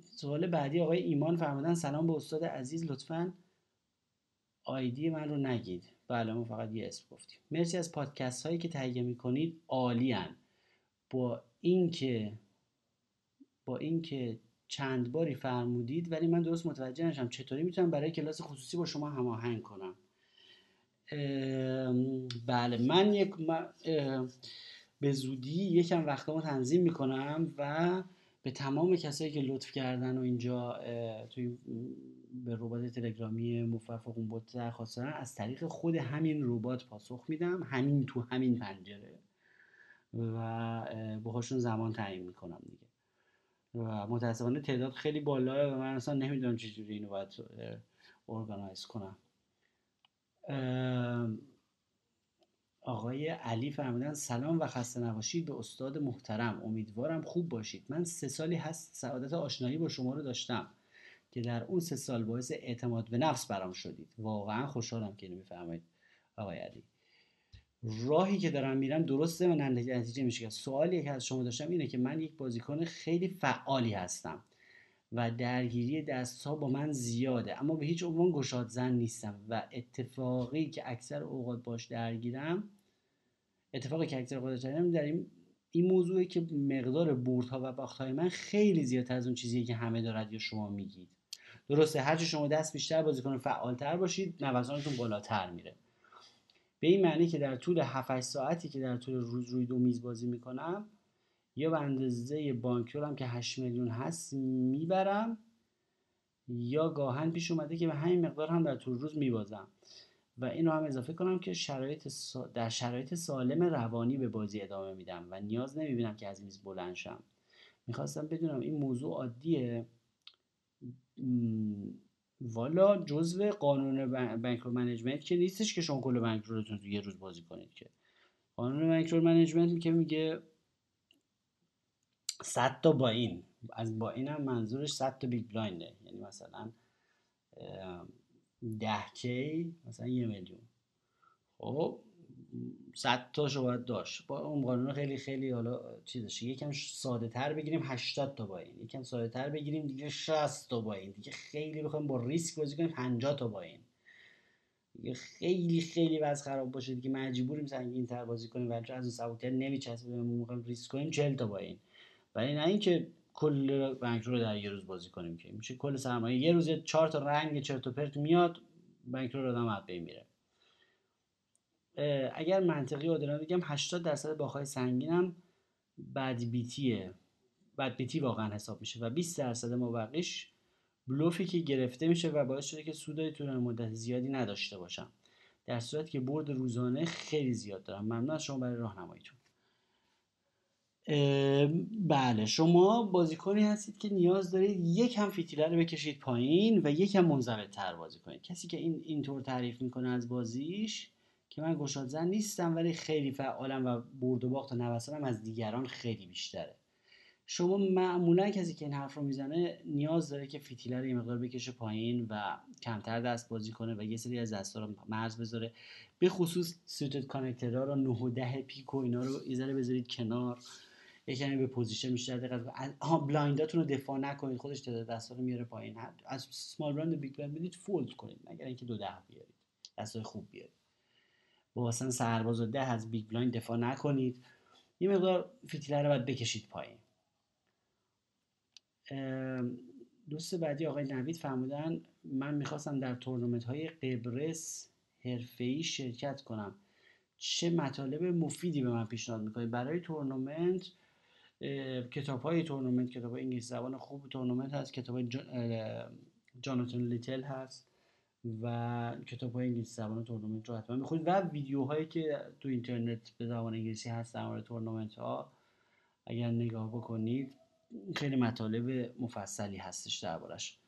سوال بعدی آقای ایمان فرمودن سلام به استاد عزیز لطفا آیدی من رو نگید. بله ما فقط یه اسم گفتیم. مرسی از پادکست هایی که تهیه می‌کنید. عالی با اینکه با اینکه چند باری فرمودید ولی من درست متوجه نشم چطوری می‌تونم برای کلاس خصوصی با شما هماهنگ کنم. بله من یک به زودی یکم وقتمو تنظیم می‌کنم و به تمام کسایی که لطف کردن و اینجا توی به ربات تلگرامی مفرف قنبوت درخواست از طریق خود همین ربات پاسخ میدم. همین تو همین پنجره. و باهاشون زمان تعیین می‌کنم دیگه. و متاسفانه تعداد خیلی بالاه و من اصلا نمی‌دونم چجوری اینو باید ارگانایز کنم. آقای علی فرمودن سلام و خسته نباشید. به استاد محترم امیدوارم خوب باشید. من سه سالی هست سعادت آشنایی با شما رو داشتم. که در اون سه سال باعث اعتماد به نفس برام شدید. واقعا خوشحالم که اینو میفرمایید آقای علی. راهی که دارم میرم درسته و نتیجه میشه سوالی که از شما داشتم اینه که من یک بازیکن خیلی فعالی هستم و درگیری دست ها با من زیاده اما به هیچ عنوان گشاد زن نیستم و اتفاقی که اکثر اوقات باش درگیرم اتفاقی که اکثر اوقات درگیرم در این این موضوعی که مقدار ها و های من خیلی زیادتر از اون چیزیه که همه دارد یا شما میگید. درسته. هرچی شما دست بیشتر بازیکن فعالتر باشید نوسانتون بالاتر میره. به این معنی که در طول 7 ساعتی که در طول روز روی دو میز بازی می‌کنم یا به اندازه بانکرولم که 8 میلیون هست می‌برم یا گاهن پیش اومده که به همین مقدار هم در طول روز میبازم. و این رو هم اضافه کنم که شرایط در شرایط سالم روانی به بازی ادامه میدم و نیاز نمی‌بینم که از میز بلند شم. می‌خواستم بدونم این موضوع عادیه؟ والا جزء قانون bank management که نیستش که شما کل بانک رو تو یه روز بازی کنید که. قانون bank management که میگه 100 تا buy-in از buy-in هم منظورش 100 تا big blind ه یعنی مثلا 10 K مثلا یه میلیون. خب 100 تاشو باید داشت. با اون قانون خیلی خیلی حالا چیزش یکم ساده تر بگیریم 80 تا با یکم ساده تر بگیریم دیگه 60 تا با دیگه خیلی بخوایم با ریسک بازی کنیم 50 تا با دیگه خیلی خیلی وضع خراب باشه دیگه. مجبوریم سنگین تر بازی کنیم. ولی از اون سبکتر نمیچسبه ما می‌خوایم ریسک کنیم 40 تا با ولی نه اینکه کل بانک رو در یه روز بازی کنیم که. میشه کل سرمایه. یه روز چهار تا رنگ چرت و پرت میاد بانک رو آدم از میره. اگر منطقی رو بگم 80 درصد باخای سنگینم بد بیتیه بد بیتی واقعا حساب میشه. و 20 درصد ما بقیش بلوفی که گرفته میشه و باعث شده که سودای طول مدت زیادی نداشته باشم در صورتی که برد روزانه خیلی زیاد دارم. ممنون از شما برای راهنماییتون. بله. شما بازیکنی هستید که نیاز دارید یک هم فیتیله رو بکشید پایین و یک هم منضبط تر بازی کنید. کسی که این اینطور تعریف می‌کنه از بازیش که من گشاد زن نیستم ولی خیلی فعالم و برد و باخت و از دیگران خیلی بیشتره. شما معمولا کسی که این حرف رو می‌زنه نیاز داره که فیتیله رو یه مقدار بکشه پایین و کمتر دست بازی کنه و یه سری از دستا رو مرز بذاره. به خصوص suited connector ها رو 9 و 10 پیک و اینا رو یه بذارید کنار. یکمی به position بیشتر دقت ها blind اتون رو دفاع نکنید. خودش تعداد دستا رو میاره پایین. از small blind big blind بدید fold کنید مگر اینکه دو ده بیارید. دستای خوب بیارید. با مثلا سرباز و ده از big blind دفاع نکنید. یه مقدار فیتیله رو باید بکشید پایین. دوست بعدی آقای نوید فرمودن من می‌خواستم در تورنمنت های قبرس حرفه‌ای شرکت کنم. چه مطالب مفیدی به من پیشنهاد می‌کنید؟ برای تورنمنت کتاب های تورنمنت کتاب های انگلیسی زبان خوب تورنمنت هست کتاب های جاناتان لیتل هست. و کتاب های انگلیسی زبان تورنمنت رو حتما بخونید. و ویدیوهایی که تو اینترنت به زبان انگلیسی هست در مورد تورنمنت ها اگر نگاه بکنید خیلی مطالب مفصلی هستش دربارش.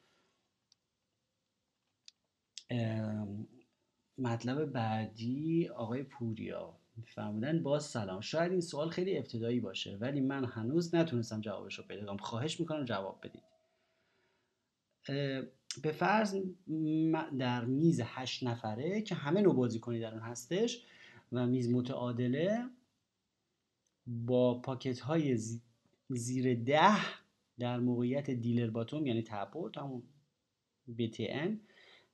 مطلب بعدی آقای پوریا. فرمودن باز سلام. شاید این سوال خیلی ابتدایی باشه ولی من هنوز نتونستم جوابش رو پیدا کنم. خواهش می‌کنم جواب بدید. به فرض در میز هشت نفره که همه نوع بازیکنی در اون هستش و میز متعادله با پاکت های زیر ده در موقعیت دیلر باتوم یعنی تپوت همون BTN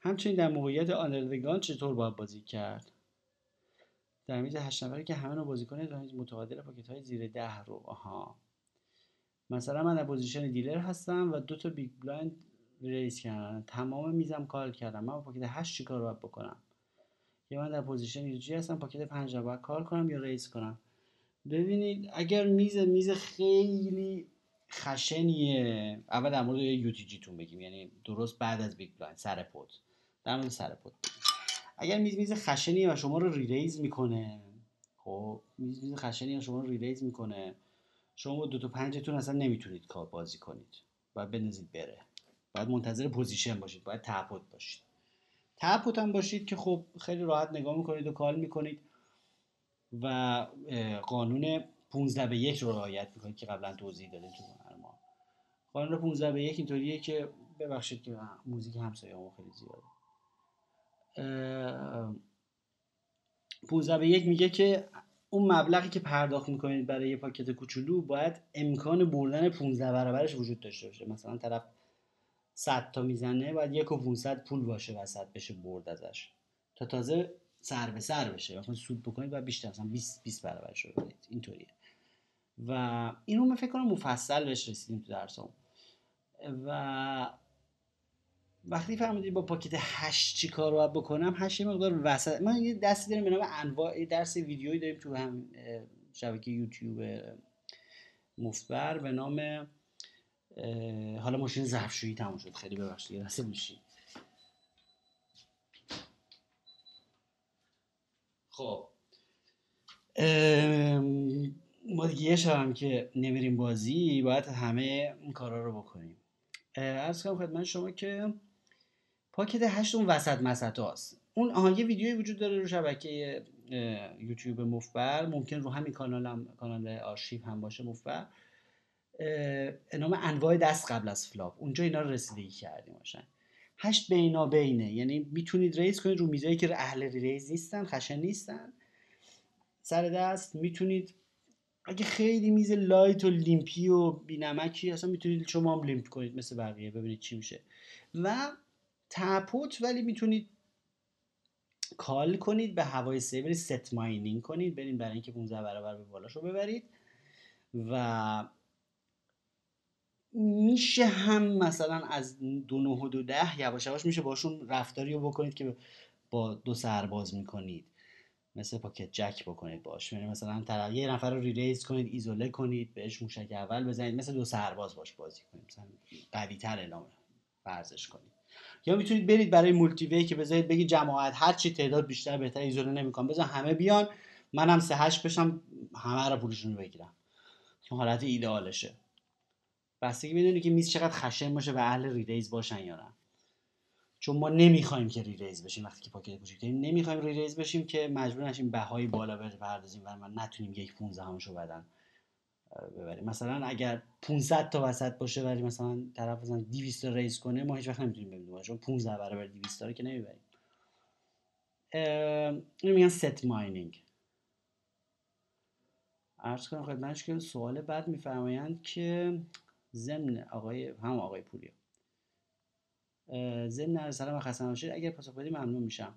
همچنین در موقعیت آندردگان چطور باید بازی کرد؟ در میز هشت نفره که همه نوع بازیکن در میز متعادل پاکت های زیر ده رو آها. مثلا من در position dealer هستم و دو تا big blind raise کردم تمام میزم call کردم. من با pocket 8 چیکار باید بکنم؟ یا من در position UTG هستم pocket 5 رو باید call کنم یا raise کنم؟ ببینید اگر میز میز خیلی خشنیه. اول در مورد UTG تون بگیم. یعنی درست بعد از big blind سر pot در مورد سر pot اگر میز میز خشنیه و شما رو reraise می‌کنه خب میز میز خشنیه و شما رو reraise می‌کنه شما دو تا پنجتون اصلا نمی‌تونید کار بازی کنید. باید بندازید بره. باید منتظر position باشید باید ته pot باشید ته pot هم باشید که خب خیلی راحت نگاه می‌کنید و call می‌کنید و قانون 15 به یک رو رعایت می‌کنید که قبلا توضیح دادیم تو ما قانون 15 به یک اینطوریه که ببخشید که موزیک همسایه خیلی زیاده. 15 به یک میگه که اون مبلغی که پرداخت می‌کنید برای یه پاکت کوچولو باید امکان بردن 15 برابرش وجود داشته باشه. مثلا طرف 100 تا می‌زنه باید یک و 500 پول باشه وسط بشه برد ازش. تا تازه سر به سر بشه. وقتی سود بکنید باید بیشتر مثلا 20 20 برابر شده بدید اینطوریه. و اینو من فکر کنم مفصل بهش رسیدیم تو درسام و وقتی فهمیدید با پاکت 8 چی کار باید بکنم 8 مقدار وسط. ما یه دستی داریم به نام انواع درس ویدیویی داریم تو هم شبکه یوتیوب مفتبر به نام حالا ماشین ظرفشویی تموم شد. خیلی ببخشید یه میشی خب. ما دیگه یه هم که نمیریم بازی باید همه این کارا رو بکنیم. ارز کنم خدمت شما که پاکت هشت اون وسط مسط هاست. اون آها یه ویدیویی وجود داره رو شبکه یوتیوب مفبر. ممکن رو همین کانال هم کانال آرشیو هم باشه مفبر. نام انواع دست قبل از فلاپ. اونجا اینا رو رسیدگی کردیم باشن هشت بینا بینه. یعنی می‌تونید ریز کنید رو میزایی که اهل ریز نیستن خشن نیستن. سر دست می‌تونید اگه خیلی میز لایت و لیمپی و بینمکی اصلا می‌تونید شما هم لیمپ کنید مثل بقیه. ببینید چی میشه. و تپوت ولی می‌تونید call کنید به هوای سیور set mining کنید. برین برای اینکه 15 برابر به بالاشو ببرید. و میشه هم مثلا از دو نه و دو ده یواش یواش میشه باشون رفتاری رو بکنید که با دو سرباز می‌کنید. مثل pocket jack بکنید باش. یعنی مثلا طرف یه نفر رو reraise کنید ایزوله کنید بهش موشک اول بزنید. مثل دو سرباز باش بازی کنید. مثلا قوی تر اعلام ورزش کنید. یا می‌تونید برید برای multiway که بذارید بگید جماعت هر چی تعداد بیشتر بهتر ایزوله نمی‌کنم بزن همه بیان منم سه هشت بشم همه رو پولشون بگیرم. که حالت ایدئالشه بستگی می‌دونی که میز چقدر خشن باشه و اهل reraise باشن یا نه. چون ما نمی‌خوایم که reraise بشیم وقتی که pocket کوچیک نمی‌خوایم reraise بشیم که مجبور نشیم بهای بالا بپردازیم و من نتونیم یک 15 همشو بدن ببریم. مثلا اگر 500 تا وسط باشه ولی مثلا طرف مثلا 200 تا ریز کنه ما هیچ وقت نمی‌تونیم ببینیم چون 15 برابر 200 تا که نمی‌بریم. اینو میگن ست ماینینگ عرض کنم خدمتش که سوال بعد میفرمایند که ضمن آقای هم آقای پوریا. ضمن سلام و خسته باشید اگر پاسخ بدی ممنون میشم.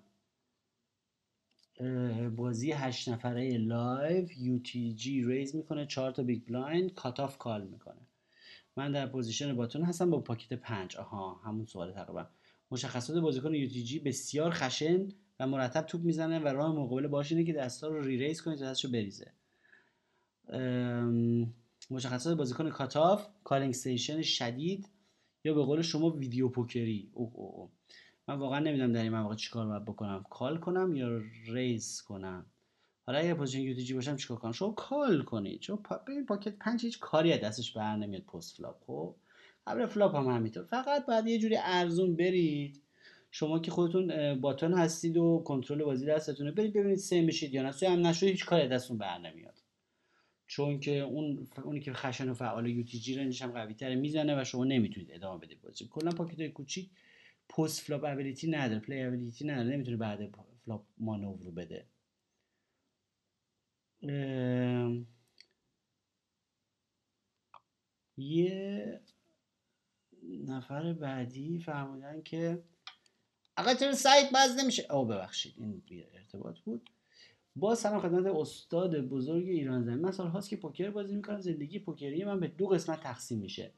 بازی هشت نفره live UTG raise می‌کنه چهار تا big blind cut-off call می‌کنه. من در position button هستم با pocket پنج. آها همون سوال تقریبا. مشخصات بازیکن UTG بسیار خشن و مرتب توپ می‌زنه و راه مقابل باش اینه که دستا رو reraise کنه تا دستشو بریزه. مشخصات بازیکن cut-off calling station شدید یا به قول شما video poker ی. اوه اوه اوه. من واقعا نمی‌دونم در این مواقع چیکار باید بکنم. call کنم یا raise کنم؟ حالا اگر position UTG باشم چیکار کنم؟ شما call کنید. چون پا... ببین pocket پنج هیچ کاری از دستش بر نمیاد post flop خب؟ قبل flop هم همینطور. فقط باید یه جوری ارزون برید. شما که خودتون button هستید و کنترل بازی دستتونه برید ببینید سه میشید یا نه. سه هم هیچ کاری دستتون بر نمیاد. چون که اون اونی که خشن و فعال UTG range ش هم قوی تره می‌زنه و شما نمی‌تونید ادامه بدید بازی. کلا pocket های کوچیک post flop ability نداره playability نداره نمی‌تونه بعد flop مانور بده. یه نفر بعدی فرمودن که آقا چرا سایت باز نمیشه. او ببخشید این ارتباط بود. با سلام خدمت استاد بزرگ ایران زمین. من سالهاست که پوکر بازی می‌کنم. زندگی پوکری من به دو قسمت تقسیم میشه.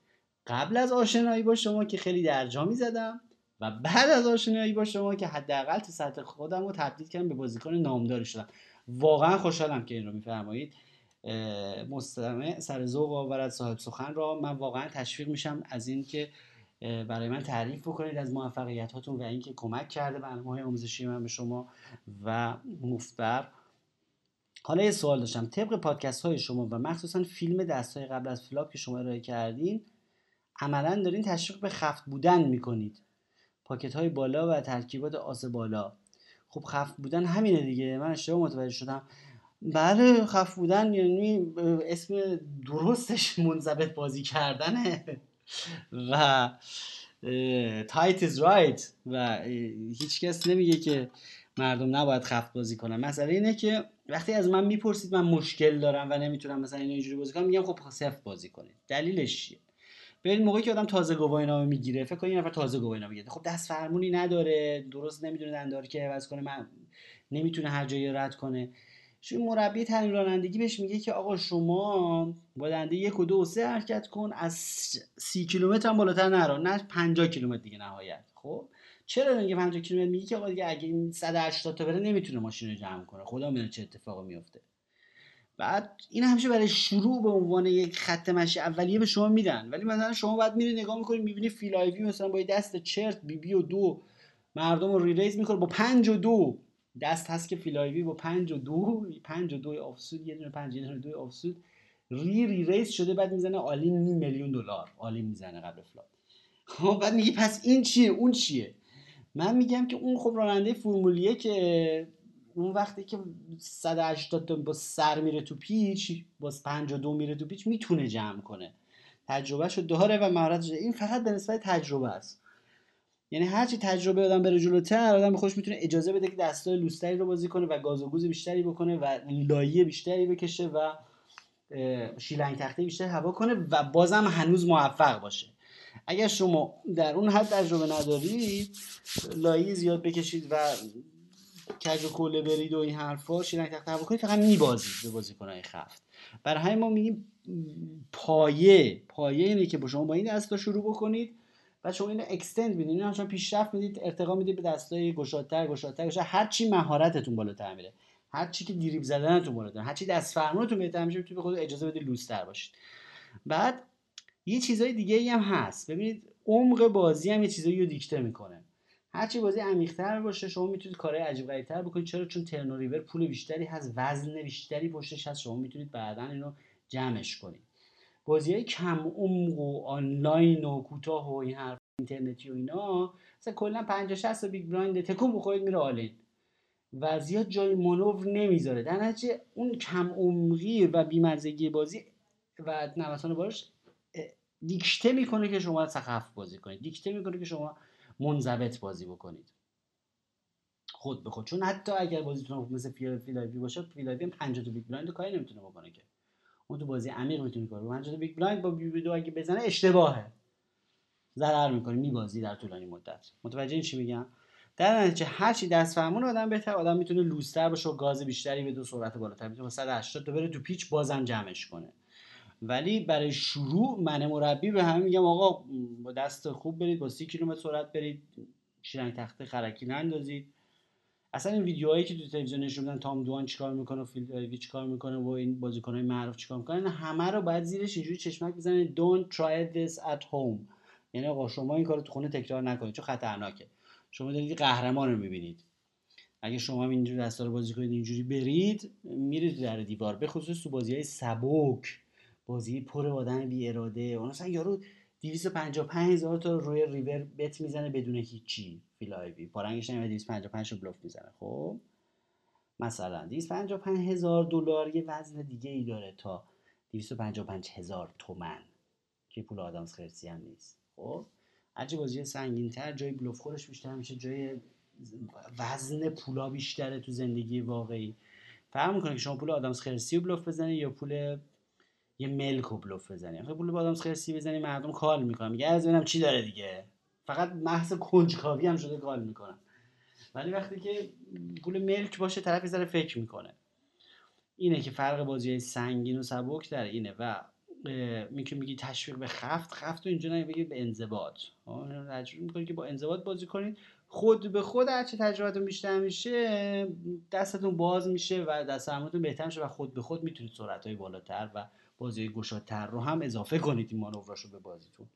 قبل از آشنایی با شما که خیلی درجا می‌زدم و بعد از آشنایی با شما که حداقل تو سطح خودم رو تبدیل کردم به بازیکن نامداری شدم. واقعا خوشحالم که این رو میفرمایید. مستمع سر ذوق آورد صاحب سخن را من واقعا تشویق میشم از این که برای من تعریف بکنید از موفقیت هاتون و اینکه کمک کرده برنامه های آموزشی من به شما و مفتخر حالا یه سوال داشتم. طبق پادکست های شما و مخصوصا فیلم دست های قبل از flop که شما ارائه کردین عملا دارین تشویق به سفت بودن می‌کنید. pocket های بالا و ترکیبات آس بالا. خب سفت بودن همینه دیگه. من اشتباه متوجه شدم. بله سفت بودن یعنی اسم درستش منضبط بازی کردنه. (laughs) و tight is right و هیچ کس نمیگه که مردم نباید سفت بازی کنن. مسئله اینه که وقتی از من می‌پرسید من مشکل دارم و نمی‌تونم مثلا اینو اینجوری بازی کنم میگم خب سفت بازی کنید. دلیلش چیه؟ ببین موقعی که آدم تازه گواهی نامه می‌گیره فکر کنید نفر تازه گواهی نامه می‌گیره خب دست فرمونی نداره درست نمی‌دونه دندار که عوض کنه من نمی‌تونه هر جایی رد کنه. چون مربی تعیین رانندگی بهش میگه که آقا شما با دنده یک و دو و سه حرکت کن از سی کیلومتر هم بالاتر نرو. نه 50 کیلومتر دیگه نهایت. خب؟ چرا میگه 50 کیلومتر میگه که آقا دیگه اگه این 180 تا بره نمی‌تونه ماشین رو جمع کنه؟ خدا می‌دونه چه اتفاقی میفته بعد این همیشه برای شروع به عنوان یک خط مشی اولیه به شما میدن. ولی مثلا شما بعد میری نگاه می‌کنی می‌بینی Phil Ivey مثلا با دست چرت بی بی و دو مردم رو re-raise می‌کنه. با پنج و دو دست هست که Phil Ivey با پنج و دو پنج و دو offsuit یه دونه پنج یه دونه دو offsuit re-re-raise شده بعد می‌زنه all-in نیم میلیون دلار. all-in می‌زنه قبل flop خب بعد میگه پس این چیه؟ اون چیه؟ من میگم که اون خب راننده فرمول یکه که اون وقتی که 180 تا با سر میره تو پیچ با 52 میره تو پیچ می‌تونه جمع کنه. تجربهشو داره و مهارتش این فقط به نسبت تجربه است. یعنی هرچی تجربه آدم بره جلوتر آدم خوش می‌تونه اجازه بده که دستای لوستری رو بازی کنه و گاز و گوز بیشتری بکنه و لایه بیشتری بکشه و شیلنگ تخته بیشتری هوا کنه و بازم هنوز موفق باشه. اگر شما در اون حد تجربه ندارید لایه زیاد بکشید و کج و کوله برید و این حرفا شیلنگ تخته هوا کنید فقط میبازید به بازیکنهای خفت. برای همین ما میگیم پایه پایه اینه که با شما با این دستا شروع بکنید و شما اینو اکستند می‌دید اینو همچنان پیشرفت می‌دید ارتقا می‌دید به دستای گشادتر گشادتر. گشادتر هر چی مهارتتون بالاتر میره. هر چی که دریب زدنتون بالاتر. هر چی دست فرمونتون بهتر میشه می‌تونید به خود اجازه بدید لوستر باشید. بعد یه چیزای دیگه ای هم هست. ببینید عمق بازی هم یه چیزایی رو دیکته می‌کنه. هرچی بازی عمیق‌تر باشه شما می‌تونید کارهای عجیب غریب‌تر بکنید. چرا؟ چون turn river پول بیشتری هست وزن بیشتری پشتش هست. شما می‌تونید بعدا اینو جمعش کنید. بازی های کم عمق و آنلاین و کوتاه و این حرف اینترنتی و اینا مثلا کلا 50 60 big blind تکون بخورید میره all-in و زیاد جای مانور نمی‌ذاره. در نتیجه اون کم عمقی و بیمزگی بازی و نوسان بالاش دیکته می‌کنه که شما سفت بازی کنید. دیکته می‌کنه که شما منضبط بازی بکنید. خود به خود. چون حتی اگر بازیتون مثل Phil Ivey باشه Phil Ivey هم 50 تا big blind کاری نمی‌تونه بکنه که. اون تو بازی عمیق می‌تونی کار کنی big blind با بی بی دو اگه بزنه اشتباهه. ضرر می‌کنی میبازی در طولانی مدت. متوجه این چی میگم؟ در نتیجه هر چی دست فرمون آدم بهتر. آدم می‌تونه loose تر باشه و گاز بیشتری به سرعت بالاتر می‌تونه 180 تا بره تو پیچ بازم جمعش کنه. ولی برای شروع من مربی به همه میگم آقا با دست خوب برید با 30 کیلومتر سرعت برید شیرنگ تخته خرکی نندازید. اصلا این ویدیوهایی که تو تلویزیون نشون میدن تام دوان چیکار می‌کنه فیل چیکار می‌کنه و این بازیکنای معروف چیکار می‌کنن همه رو بعد زیرش اینجوری چشمک بزنید. Don't try this at home. یعنی آقا شما این کارو تو خونه تکرار نکنید چون خطرناکه. شما دارید قهرمان رو می‌بینید. اگه شما اینجوری دستا رو بازی کنید اینجوری برید میرید در دیوار. به خصوص تو بازی های سبک. بازی پر آدم بی اراده. اون مثلا یارو 255 هزار تا روی ریور بت می‌زنه بدون هیچی. فیل آیوی پارنگش نمیاد 255 رو بلوف می‌زنه. خب؟ مثلا 255 هزار دلار یه وزن دیگه ای داره تا 255 هزار تومن. که پول آدامس خرسی هم نیست. خب؟ هرچی بازی سنگین تر جای بلوف خورش بیشتر میشه جای وزن پولا بیشتره تو زندگی واقعی. فرق می‌کنه که شما پول آدامس خرسی رو بلوف بزنید یا پول یه ملک رو بلوف بزنی. آخه پول آدامس خرسی بزنی مردم کال می‌کنن. میگه از ببینم چی داره دیگه. فقط محض کنجکاوی هم شده کال می‌کنن. ولی وقتی که پول ملک باشه طرف ذره فکر می‌کنه. اینه که فرق بازی سنگین و سبک در اینه و میگه میگی تشویق به خفت. خفت و اینجا نمیگه به انضباط. تجربه می‌کنی که با انضباط بازی کنید خود به خود هرچه تجربتون بیشتر میشه دستتون باز میشه و دست بهتر میشه و خود به خود می‌تونید سرعت های بالاتر و بازی گشادتر رو هم اضافه کنید این مانوراشو به بازیتون.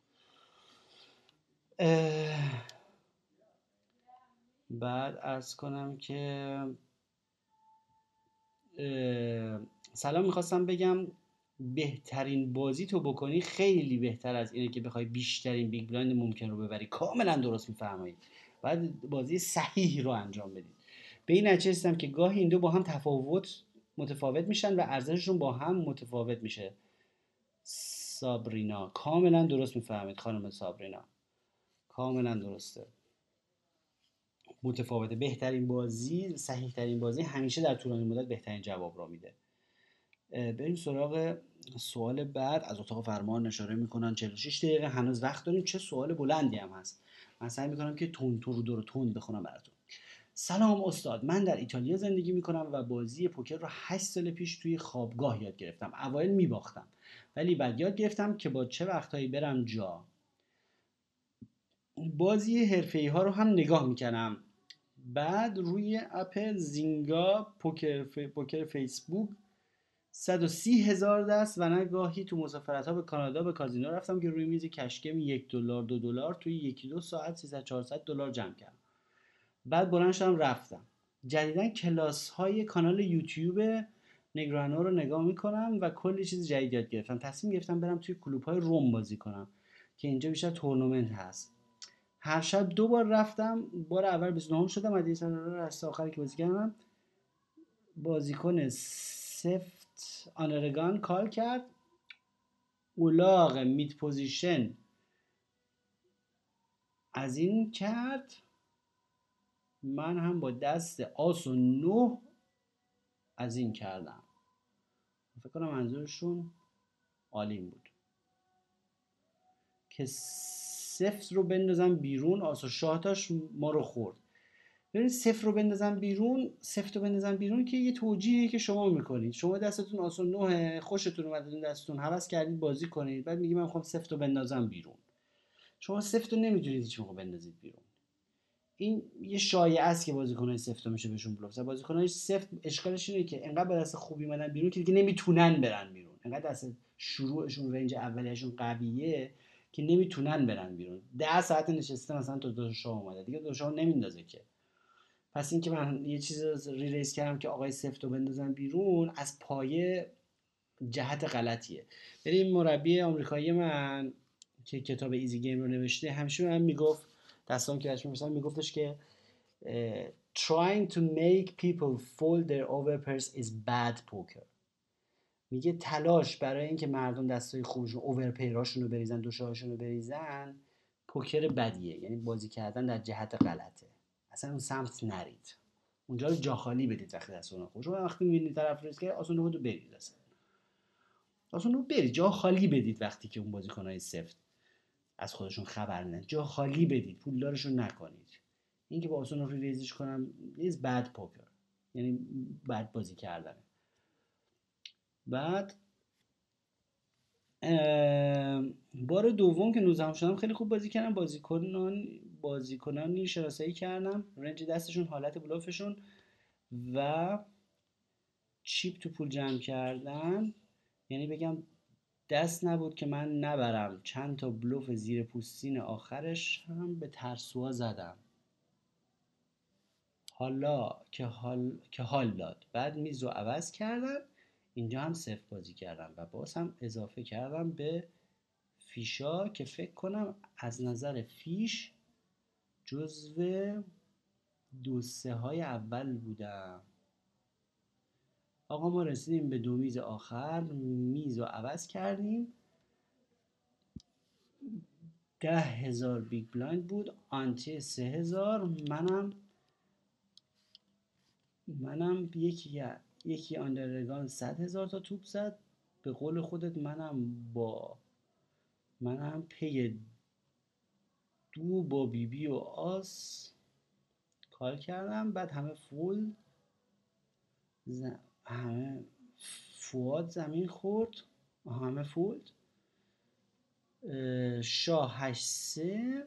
بعد عرض کنم که سلام می‌خواستم بگم بهترین بازی تو بکنی خیلی بهتر از اینه که بخوای بیشترین big blind ممکن رو ببری. کاملا درست میفرمایید. باید بازی صحیح رو انجام بدید. به این نتیجه که گاهی این دو با هم تفاوت متفاوت میشن و ارزششون با هم متفاوت میشه. سابرینا. کاملا درست می‌فهمید خانم سابرینا. کاملا درسته. متفاوته. بهترین بازی صحیح ترین بازی همیشه در طولانی مدت بهترین جواب را میده. بریم سراغ سوال بعد. از اتاق فرمان نشاره می‌کنن. 46 دقیقه. هنوز وقت داریم. چه سوال بلندی هم هست. من سعی می‌کنم که تون تو رو دور تون بخونم براتون. سلام استاد من در ایتالیا زندگی می‌کنم و بازی پوکر رو 8 سال پیش توی خوابگاه یاد گرفتم اوایل میباختم. ولی بعد یاد گرفتم که با چه وقتهایی برم جا. بازی حرفه ها رو هم نگاه می‌کنم. بعد روی اپ زینگا پوکر, پوکر فیسبوک 130 هزار دست و نگاهی تو مسافرت ها به کانادا به کازینو رفتم که روی میز کشکم یک دلار دو دلار توی یکی دو ساعت 300 400 دلار جمع کردم. بعد بلند شدم رفتم. جدیدا کلاس های کانال یوتیوب Negreanu رو نگاه می‌کنم و کلی چیز جدید یاد گرفتم. تصمیم گرفتم برم توی کلوب های روم بازی کنم که اینجا بیشتر تورنمنت هست. هر شب دو بار رفتم بار اول 29 شدم و دیگه از آخری که بازی کردم بازیکن سفت under the gun call کرد. اولاغ mid position از این کرد. من هم با دست آس و نه از این کردم. فکر کنم منظورشون عالیم بود. که سفت رو بندازم بیرون آس و شاهتاش ما رو خورد. ببینید صفر رو بندازم بیرون سفت رو بندازم بیرون که یه توجیهی که شما می‌کنید. شما دستتون آس و نه خوشتون اومد دستتون حوض کردید بازی کنید بعد میگی من می‌خوام سفت رو بندازم بیرون. شما سفت رو نمی‌دونید موقع بندازید بیرون. این یه شایعه است که بازیکنای سفت میشه بهشون بلوف بازیکنای سفت اشکالش اینه که انقدر به دست خوبی اومدن بیرون که دیگه نمی‌تونن برن بیرون. انقدر دست شروعشون رنج اولیه‌شون قویه که نمی‌تونن برن بیرون. ده ساعت نشسته مثلا تو دو شاه اومده. دیگه دو شاه نمیندازه که. پس اینکه من یه چیز ری ریس کردم که آقای سفت رو بندازن بیرون از پایه جهت غلطیه. بریم مربی آمریکایی من که کتاب ایزی گیم رو نوشته. همیشه من می‌گفت دستان که ازش میگفتش که trying to make people fold their overpairs is bad poker. میگه تلاش برای اینکه مردم دستای خوبشون اوورپیراشون رو بریزن دوشهاشون رو بریزن پوکر بدیه. یعنی بازی کردن در جهت غلطه. اصلا اون سمت نرید. اونجا رو جا خالی بدید وقتی دست اون خوش وقتی می‌بینید طرف ریز که آسون رو برید اصلا آسون رو برید. جا خالی بدید وقتی که اون بازیکنهای سفت. از خودشون خبر نه جا خالی بدید پولدارشون نکنید. اینکه با آسون رو ریزش کنم is بد پوکر. یعنی بد بازی کردنه. بعد بار دوم که 19 شدم خیلی خوب بازی کردم. بازیکنان بازیکنانی شناسایی کردم. رنج دستشون حالت بلوفشون و چیپ تو پول جمع کردن. یعنی بگم دست نبود که من نبرم. چند تا بلوف زیر پوستین آخرش هم به ترسوا زدم. حالا که حال, که حال داد. بعد میز رو عوض کردم. اینجا هم صفر بازی کردم و باز هم اضافه کردم به فیشا که فکر کنم از نظر فیش جزو دو سه های اول بودم. آقا ما رسیدیم به دو میز آخر میز رو عوض کردیم. ده هزار big blind بود ante سه هزار. منم منم یکی یکی under the gun صد هزار تا توپ زد. به قول خودت منم با منم پی دو با بیبی بی و آس کار کردم. بعد همه فول همه فواد زمین خورد. همه فولد شاه هشت سه.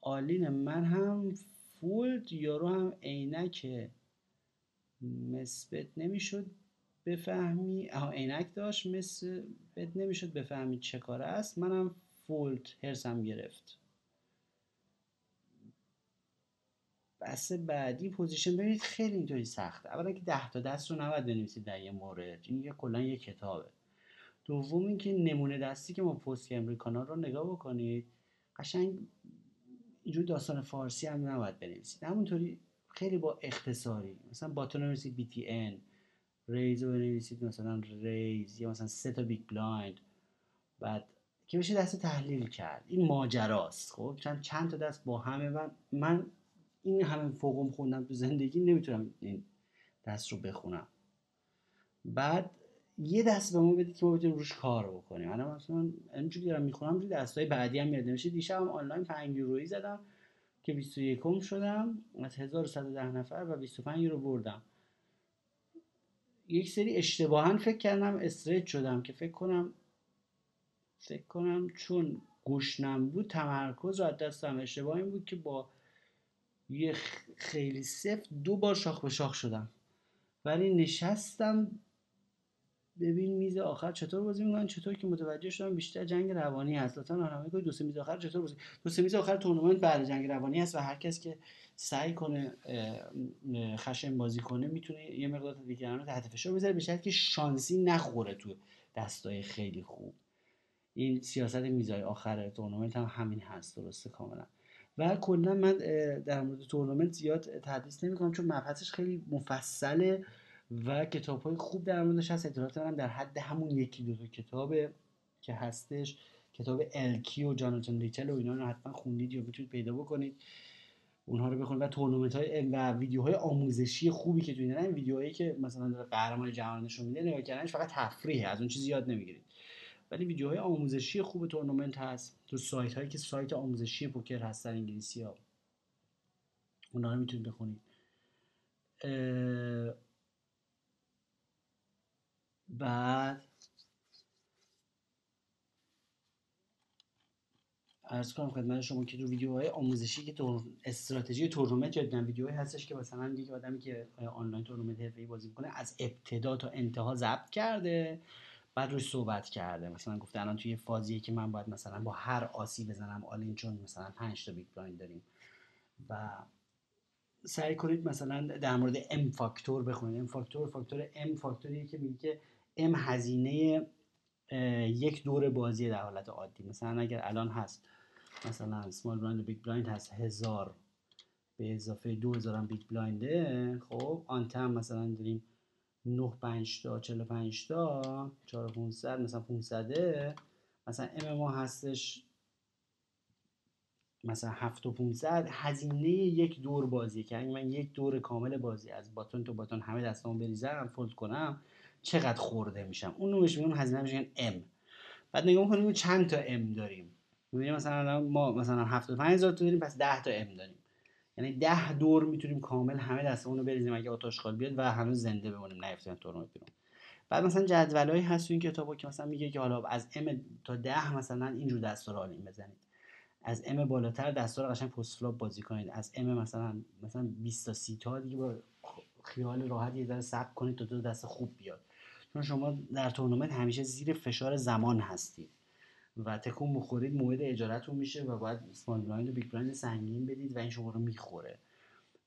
آلین من هم فولد یارو هم عینک. مثبت نمی‌شد بفهمی. آها عینک داشت مثبت نمی‌شد بفهمی چه کاره است. منم فولد هرسم گرفت. دست بعدی position ببینید خیلی اینطوری سخته. اولا که ده تا دست رو نباید بنویسید در یه مورد. این یه کلا یه کتابه. دوم اینکه نمونه دستی که ما پست کردیم کانال رو نگاه بکنید قشنگ اینجور داستان فارسی هم نباید بنویسید. همونطوری خیلی با اختصاری. مثلا button بنویسید BTN raise رو بنویسید مثلا raise یا مثلا سه تا big blind بعد که بشه دست تحلیل کرد. این ماجراست خب؟ چند چند تا دست با همه من من این همه فوقم خوندم تو زندگی نمی‌تونم این دست رو بخونم. بعد یه دست به ما بدید که ما بتونیم روش کار بکنیم. من مثلا اینجوری دارم می‌خونم روی دستای بعدی هم میاد. نمیشه دیشب هم آنلاین 5 یورویی زدم که 21 م شدم. از 1110 نفر و 25 یورو بردم. یک سری اشتباها فکر کردم استریت شدم که فکر کنم فکر کنم چون گشنم بود تمرکز رو دستم اشتباه این بود که با یه خیلی سفت دو بار شاخ به شاخ شدم. ولی نشستم ببین میز آخر چطور بازی می‌کنن چطور که متوجه شدم بیشتر جنگ روانی هست. لطفا راهنمایی دو سه میز آخر چطور بازی دو سه میز آخر تورنمنت بعد جنگ روانی هست و هر کس که سعی کنه خشن بازی کنه می‌تونه یه مقدار دیگران رو تحت فشار بذاره بلکه شانسی نخوره تو دستای خیلی خوب. این سیاست میزای آخر تورنمنت هم همین هست. درسته؟ کاملا. و کلا من در مورد تورنمنت زیاد تدریس نمی‌کنم چون مبحثش خیلی مفصله و کتاب های خوب در موردش هست. اطلاعات دارم در حد همون یکی دو تا کتاب که هستش کتاب الکی و جاناتان ریچل و اینا رو حتما خوندید یا می‌تونید پیدا بکنید. اونها رو بخونید. و تورنمنت های و ویدیوهای آموزشی خوبی که توی این ویدیوهایی که مثلا داره قهرمان جهان نشون میده نگاه کردنش فقط تفریحه از اون چیزی یاد نمی‌گیرید. ولی ویدیوهای آموزشی خوب تورنمنت هست. تو سایت هایی که سایت آموزشی پوکر هست در انگلیسی ها. اونا رو می‌تونید بخونید. بعد عرض کنم خدمت شما که تو ویدیوهای آموزشی که تو استراتژی تورنمنت میدن ویدیوهایی هستش که مثلا یک آدمی که آنلاین تورنمنت حرفه‌ای بازی می‌کنه از ابتدا تا انتها ضبط کرده. بعد روش صحبت کرده. مثلا گفته الان توی فازیه که من باید مثلا با هر آسی بزنم all-in چون مثلا 5 تا big blind داریم. و سعی کنید مثلا در مورد M factor بخونید. M factor فاکتور M فاکتوریه که میگه که ام هزینه یک دور بازی در حالت عادی. مثلا اگر الان هست مثلا سمال بلایند و بیگ بلایند هست هزار. به اضافه دو هزار بیگ بلاینده خب آن مثلا داریم 9 5 تا 45 تا 4 500 مثلا 500 مثلا ام ما هستش مثلا 7 و 500 هزینه یک دور بازی که اگه من یک دور کامل بازی از باتون تو باتون همه دستامو بریزم فولد کنم چقدر خورده میشم. اون رو میگن هزینه میشن M. بعد نگاه می‌کنیم چند تا M داریم. می‌بینیم مثلا ما مثلا 75 هزار تا داریم پس 10 تا M داریم. یعنی 10 دور می‌تونیم کامل همه دستمون رو بریزیم اگه آت‌آشغال بیاد و هنوز زنده بمونیم نیفتیم تورنمنت بیرون. بعد مثلا جدولایی هست تو این کتابا که مثلا میگه که حالا از M تا 10 مثلا اینجور دستا رو all-in بزنید. از M بالاتر دستا رو قشنگ post-flop بازی کنید. از M مثلا مثلا 20 تا 30 تا دیگه با خیال راحت یه ذره صبر کنید تا دو دست خوب بیاد. چون شما در تورنمنت همیشه زیر فشار زمان هستید. و تکون بخورید موعد اجارتون میشه و باید small blind و big blind سنگین بدید و این شما رو می‌خوره.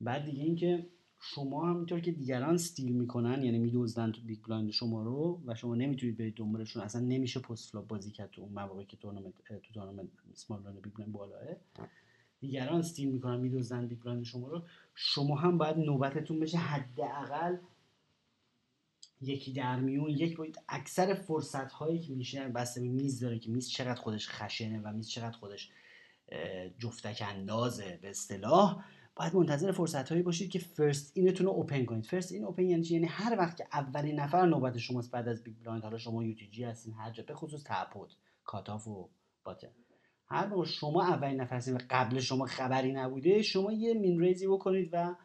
بعد دیگه اینکه شما همینطور که دیگران steal می‌کنن یعنی می‌دزدن تو big blind شما رو و شما نمی‌تونید برید دنبالشون اصلا نمیشه post-flop بازی کرد تو اون مواقعی که تورنمنت تو تورنمنت small blind big blind بالاه. دیگران steal می‌کنن می‌دزدن big blind شما رو. شما هم باید نوبتتون بشه حداقل یکی در میون یک باید اکثر فرصت هایی که میشه بسته به میز داره که میز چقدر خودش خشنه و میز چقدر خودش جفتک اندازه به اصطلاح. باید منتظر فرصت هایی باشید که first in تون رو open کنید. first in open یعنی یعنی هر وقت که اولین نفر نوبت شماست بعد از big blind حالا شما UTG هستین هر جا به خصوص تپود cutoff و button هر موقع شما اولین نفر هستین و قبل شما خبری نبوده شما یه min-raise ی بکنید و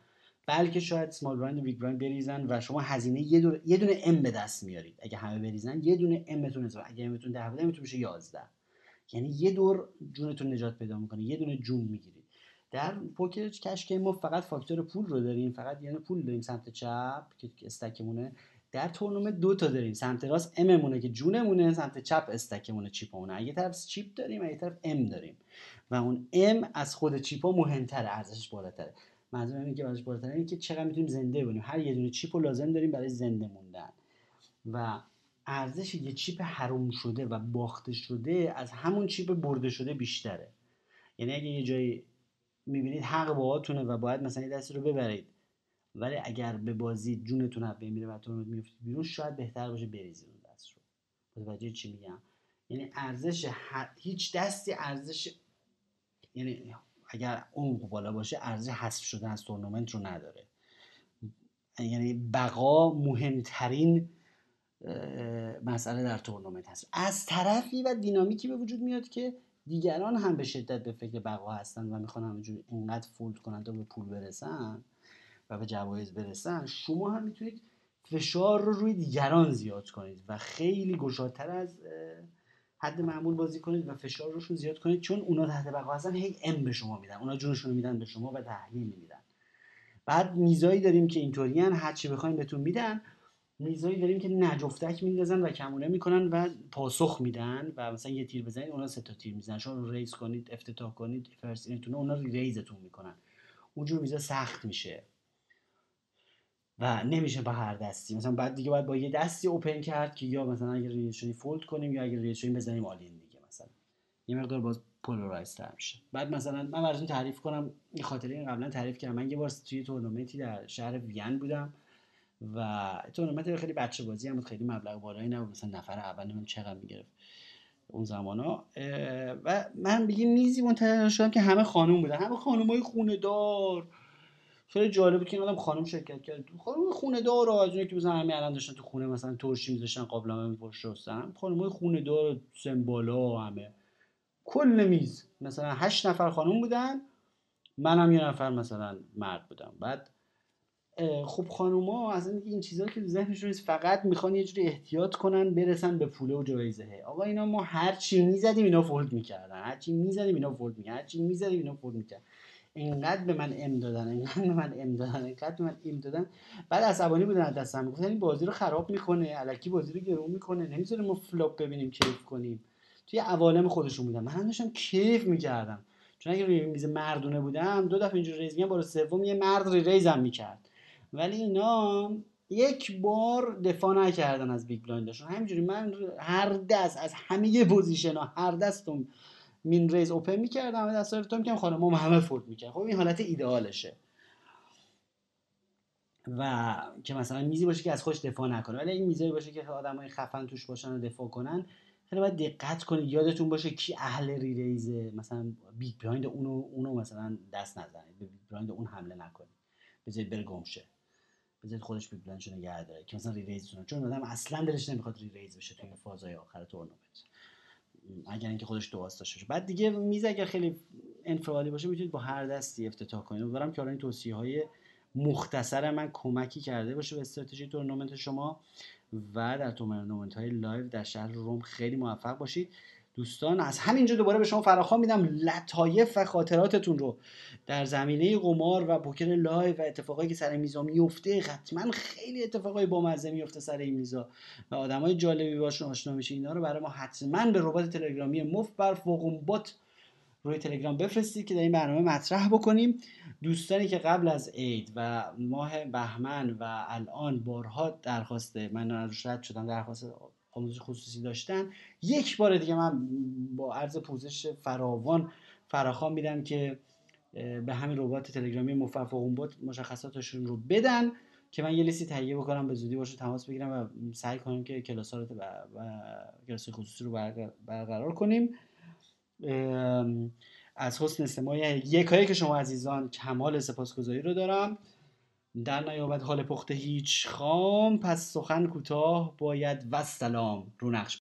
بلکه شاید small blind و big بریزن و شما هزینه یه دونه یه دونه M به دست میارید. اگه همه بریزن یه دونه M بتون اگه M تون 10 بوده M تون میشه 11 یعنی یه دور جونتون نجات پیدا می‌کنه یه دونه جون می‌گیرید. در پوکر cash game ما فقط فاکتور پول رو داریم فقط یعنی پول داریم سمت چپ که stack مونه. در تورنمنت دو تا داریم. سمت راست اممونه که جونمونه سمت چپ استکمونه چیپمونه. اگه طرف چیپ داریم اگه طرف ام داریم. و اون ام از خود چیپا مهمتره ارزشش بالاتره. منظورم اینه که ارزش بالاتره اینه که چقدر می‌تونیم زنده بمونیم. هر یه دونه چیپ لازم داریم برای زنده موندن. و ارزش یه چیپ حروم شده و باخته شده از همون چیپ برده شده بیشتره. یعنی اگه یه جایی می‌بینید حق باهاتونه و باید مثلا دستی رو ببرید. ولی اگر به بازی جونتون از بین میره و تورنمنت میفتید بیرون شاید بهتر باشه بریزید اون دست رو. متوجه چی میگم؟ یعنی ارزش هیچ دستی ارزش یعنی اگر اون بالا باشه ارزش حذف شدن از تورنمنت رو نداره. یعنی بقا مهمترین مسئله در تورنمنت هست. از طرفی و دینامیکی به وجود میاد که دیگران هم به شدت به فکر بقا هستن و می‌خوان همینجور اینقدر fold کنن تا به پول برسن و به جوایز برسن شما هم می‌تونید فشار رو روی دیگران زیاد کنید و خیلی گشادتر از حد معمول بازی کنید و فشار روشون زیاد کنید چون اونا تحت بقا هستن هی M به شما میدن. اونا جونشون رو میدن به شما و تحلیل میدن. بعد میزایی داریم که اینطوریان هر چی بخوایم بهتون میدن میزایی داریم که جفتک میندازن و کمونه می‌کنن و پاسخ میدن و مثلا یه تیر بزنید اونا سه تا تیر می‌زنن. شما raise کنید افتتاح کنید first اونا raise تون می‌کنن. اونجور میزا سخت میشه. و نمیشه با هر دستی. مثلا بعد دیگه باید با یه دستی open کرد که یا مثلا اگر raise شدی fold کنیم یا اگر raise شدیم بزنیم all-in دیگه مثلا. یه مقدار باز polarize تر میشه. بعد مثلا من براتون تعریف کنم این خاطره این قبلا تعریف کردم. من یه بار توی تورنمنتی در شهر وین بودم و تورنمنت خیلی بچه بازی هم بود خیلی مبلغ بالایی نبود. مثلا نفر اول من چقدر می‌گرفت اون زمان و من بگیم میزی منتظر شدم که همه خانوم بودن. همه خانوم های خونه دار خیلی جالب بود که این آدم خانم شرکت کرد. خانم خونه دار از اونایی که مثلا همین الان داشتن تو خونه مثلا ترشی میذاشتن قابلمه میپرش خانم های خونه دار سمبالا همه. کل میز. مثلا هشت نفر خانم بودن. منم یه نفر مثلا مرد بودم. بعد خب خانوما از این چیزا که ذهنشون نیست فقط می‌خوان یه جوری احتیاط کنن برسن به پوله و جایزه. آقا اینا ما هر چی می‌زدیم اینا فولد می‌کردن. هر چی می‌زدیم اینا فولد می‌کردن. هر چی می‌زدیم اینا فولد می‌کردن. اینقدر به من M دادن اینقدر به من M دادن اینقدر به من M دادن. بعد عصبانی بودن از دستم می‌گفتن این بازی رو خراب می‌کنه الکی بازی رو گرون می‌کنه نمی‌ذاره ما flop ببینیم کیف کنیم. توی عوالم خودشون بودن. من داشتم کیف می‌کردم. چون اگه روی میز مردونه بودم دو دفعه اینجوری raise میگم بار سوم یه مرد raise م می‌کرد. ولی اینا یک بار دفاع نکردن از big blind شون همینجوری من هر دست از همه position ها هر دستم min-raise open می‌کردم همه رو می‌کردم خانم همه fold می‌کرد. خب این حالت ایدئالشه. و که مثلا میزی باشه که از خودش دفاع نکنه. ولی این میزی باشه که آدمای خفن توش باشن و دفاع کنن خیلی باید دقت کنید. یادتون باشه کی اهل re-raise ه. مثلا big blind اونو اونو مثلا دست نزنید. به big blind اون حمله نکنید. بذارید بره گمشه. بذارید خودش big blind شو نگه داره که مثلا re-raise چون آدم اصلا دلش نمی‌خواد re-raise بشه توی فازهای آخر تورنمنت. مگر اینکه خودش دو داشته باشه. بعد دیگه میز اگر خیلی انفعالی باشه می‌تونید با هر دستی افتتاح کنید. امیدوارم که این توصیه های مختصر من کمکی کرده باشه به استراتژی تورنمنت شما و در تورنمنت های live در شهر روم خیلی موفق باشید. دوستان از همینجا دوباره به شما فراخوان میدم. لطایف و خاطراتتون رو در زمینه قمار و پوکر live و اتفاقایی که سر میزا میفته حتما خیلی اتفاقای بامزه میفته سر این میزا و آدمای جالبی باشون آشنا میشه اینا رو برای ما حتما به ربات تلگرامی مفت بر بات روی تلگرام بفرستید که در این برنامه مطرح بکنیم. دوستانی که قبل از عید و ماه بهمن و الان بارها درخواست من رد شدم درخواست آموزش خصوصی داشتن. یک بار دیگه من با عرض پوزش فراوان فراخوان میدم که به همین ربات تلگرامی مففقون بود مشخصاتشون رو بدن که من یه لیستی تهیه بکنم به زودی باشه تماس بگیرم و سعی کنیم که کلاس رو و کلاس خصوصی رو برقرار کنیم. از حسن استماع یکایی که شما عزیزان کمال سپاسگزاری رو دارم. در نیابت حال پخته هیچ خام پس سخن کوتاه باید و سلام رو نقش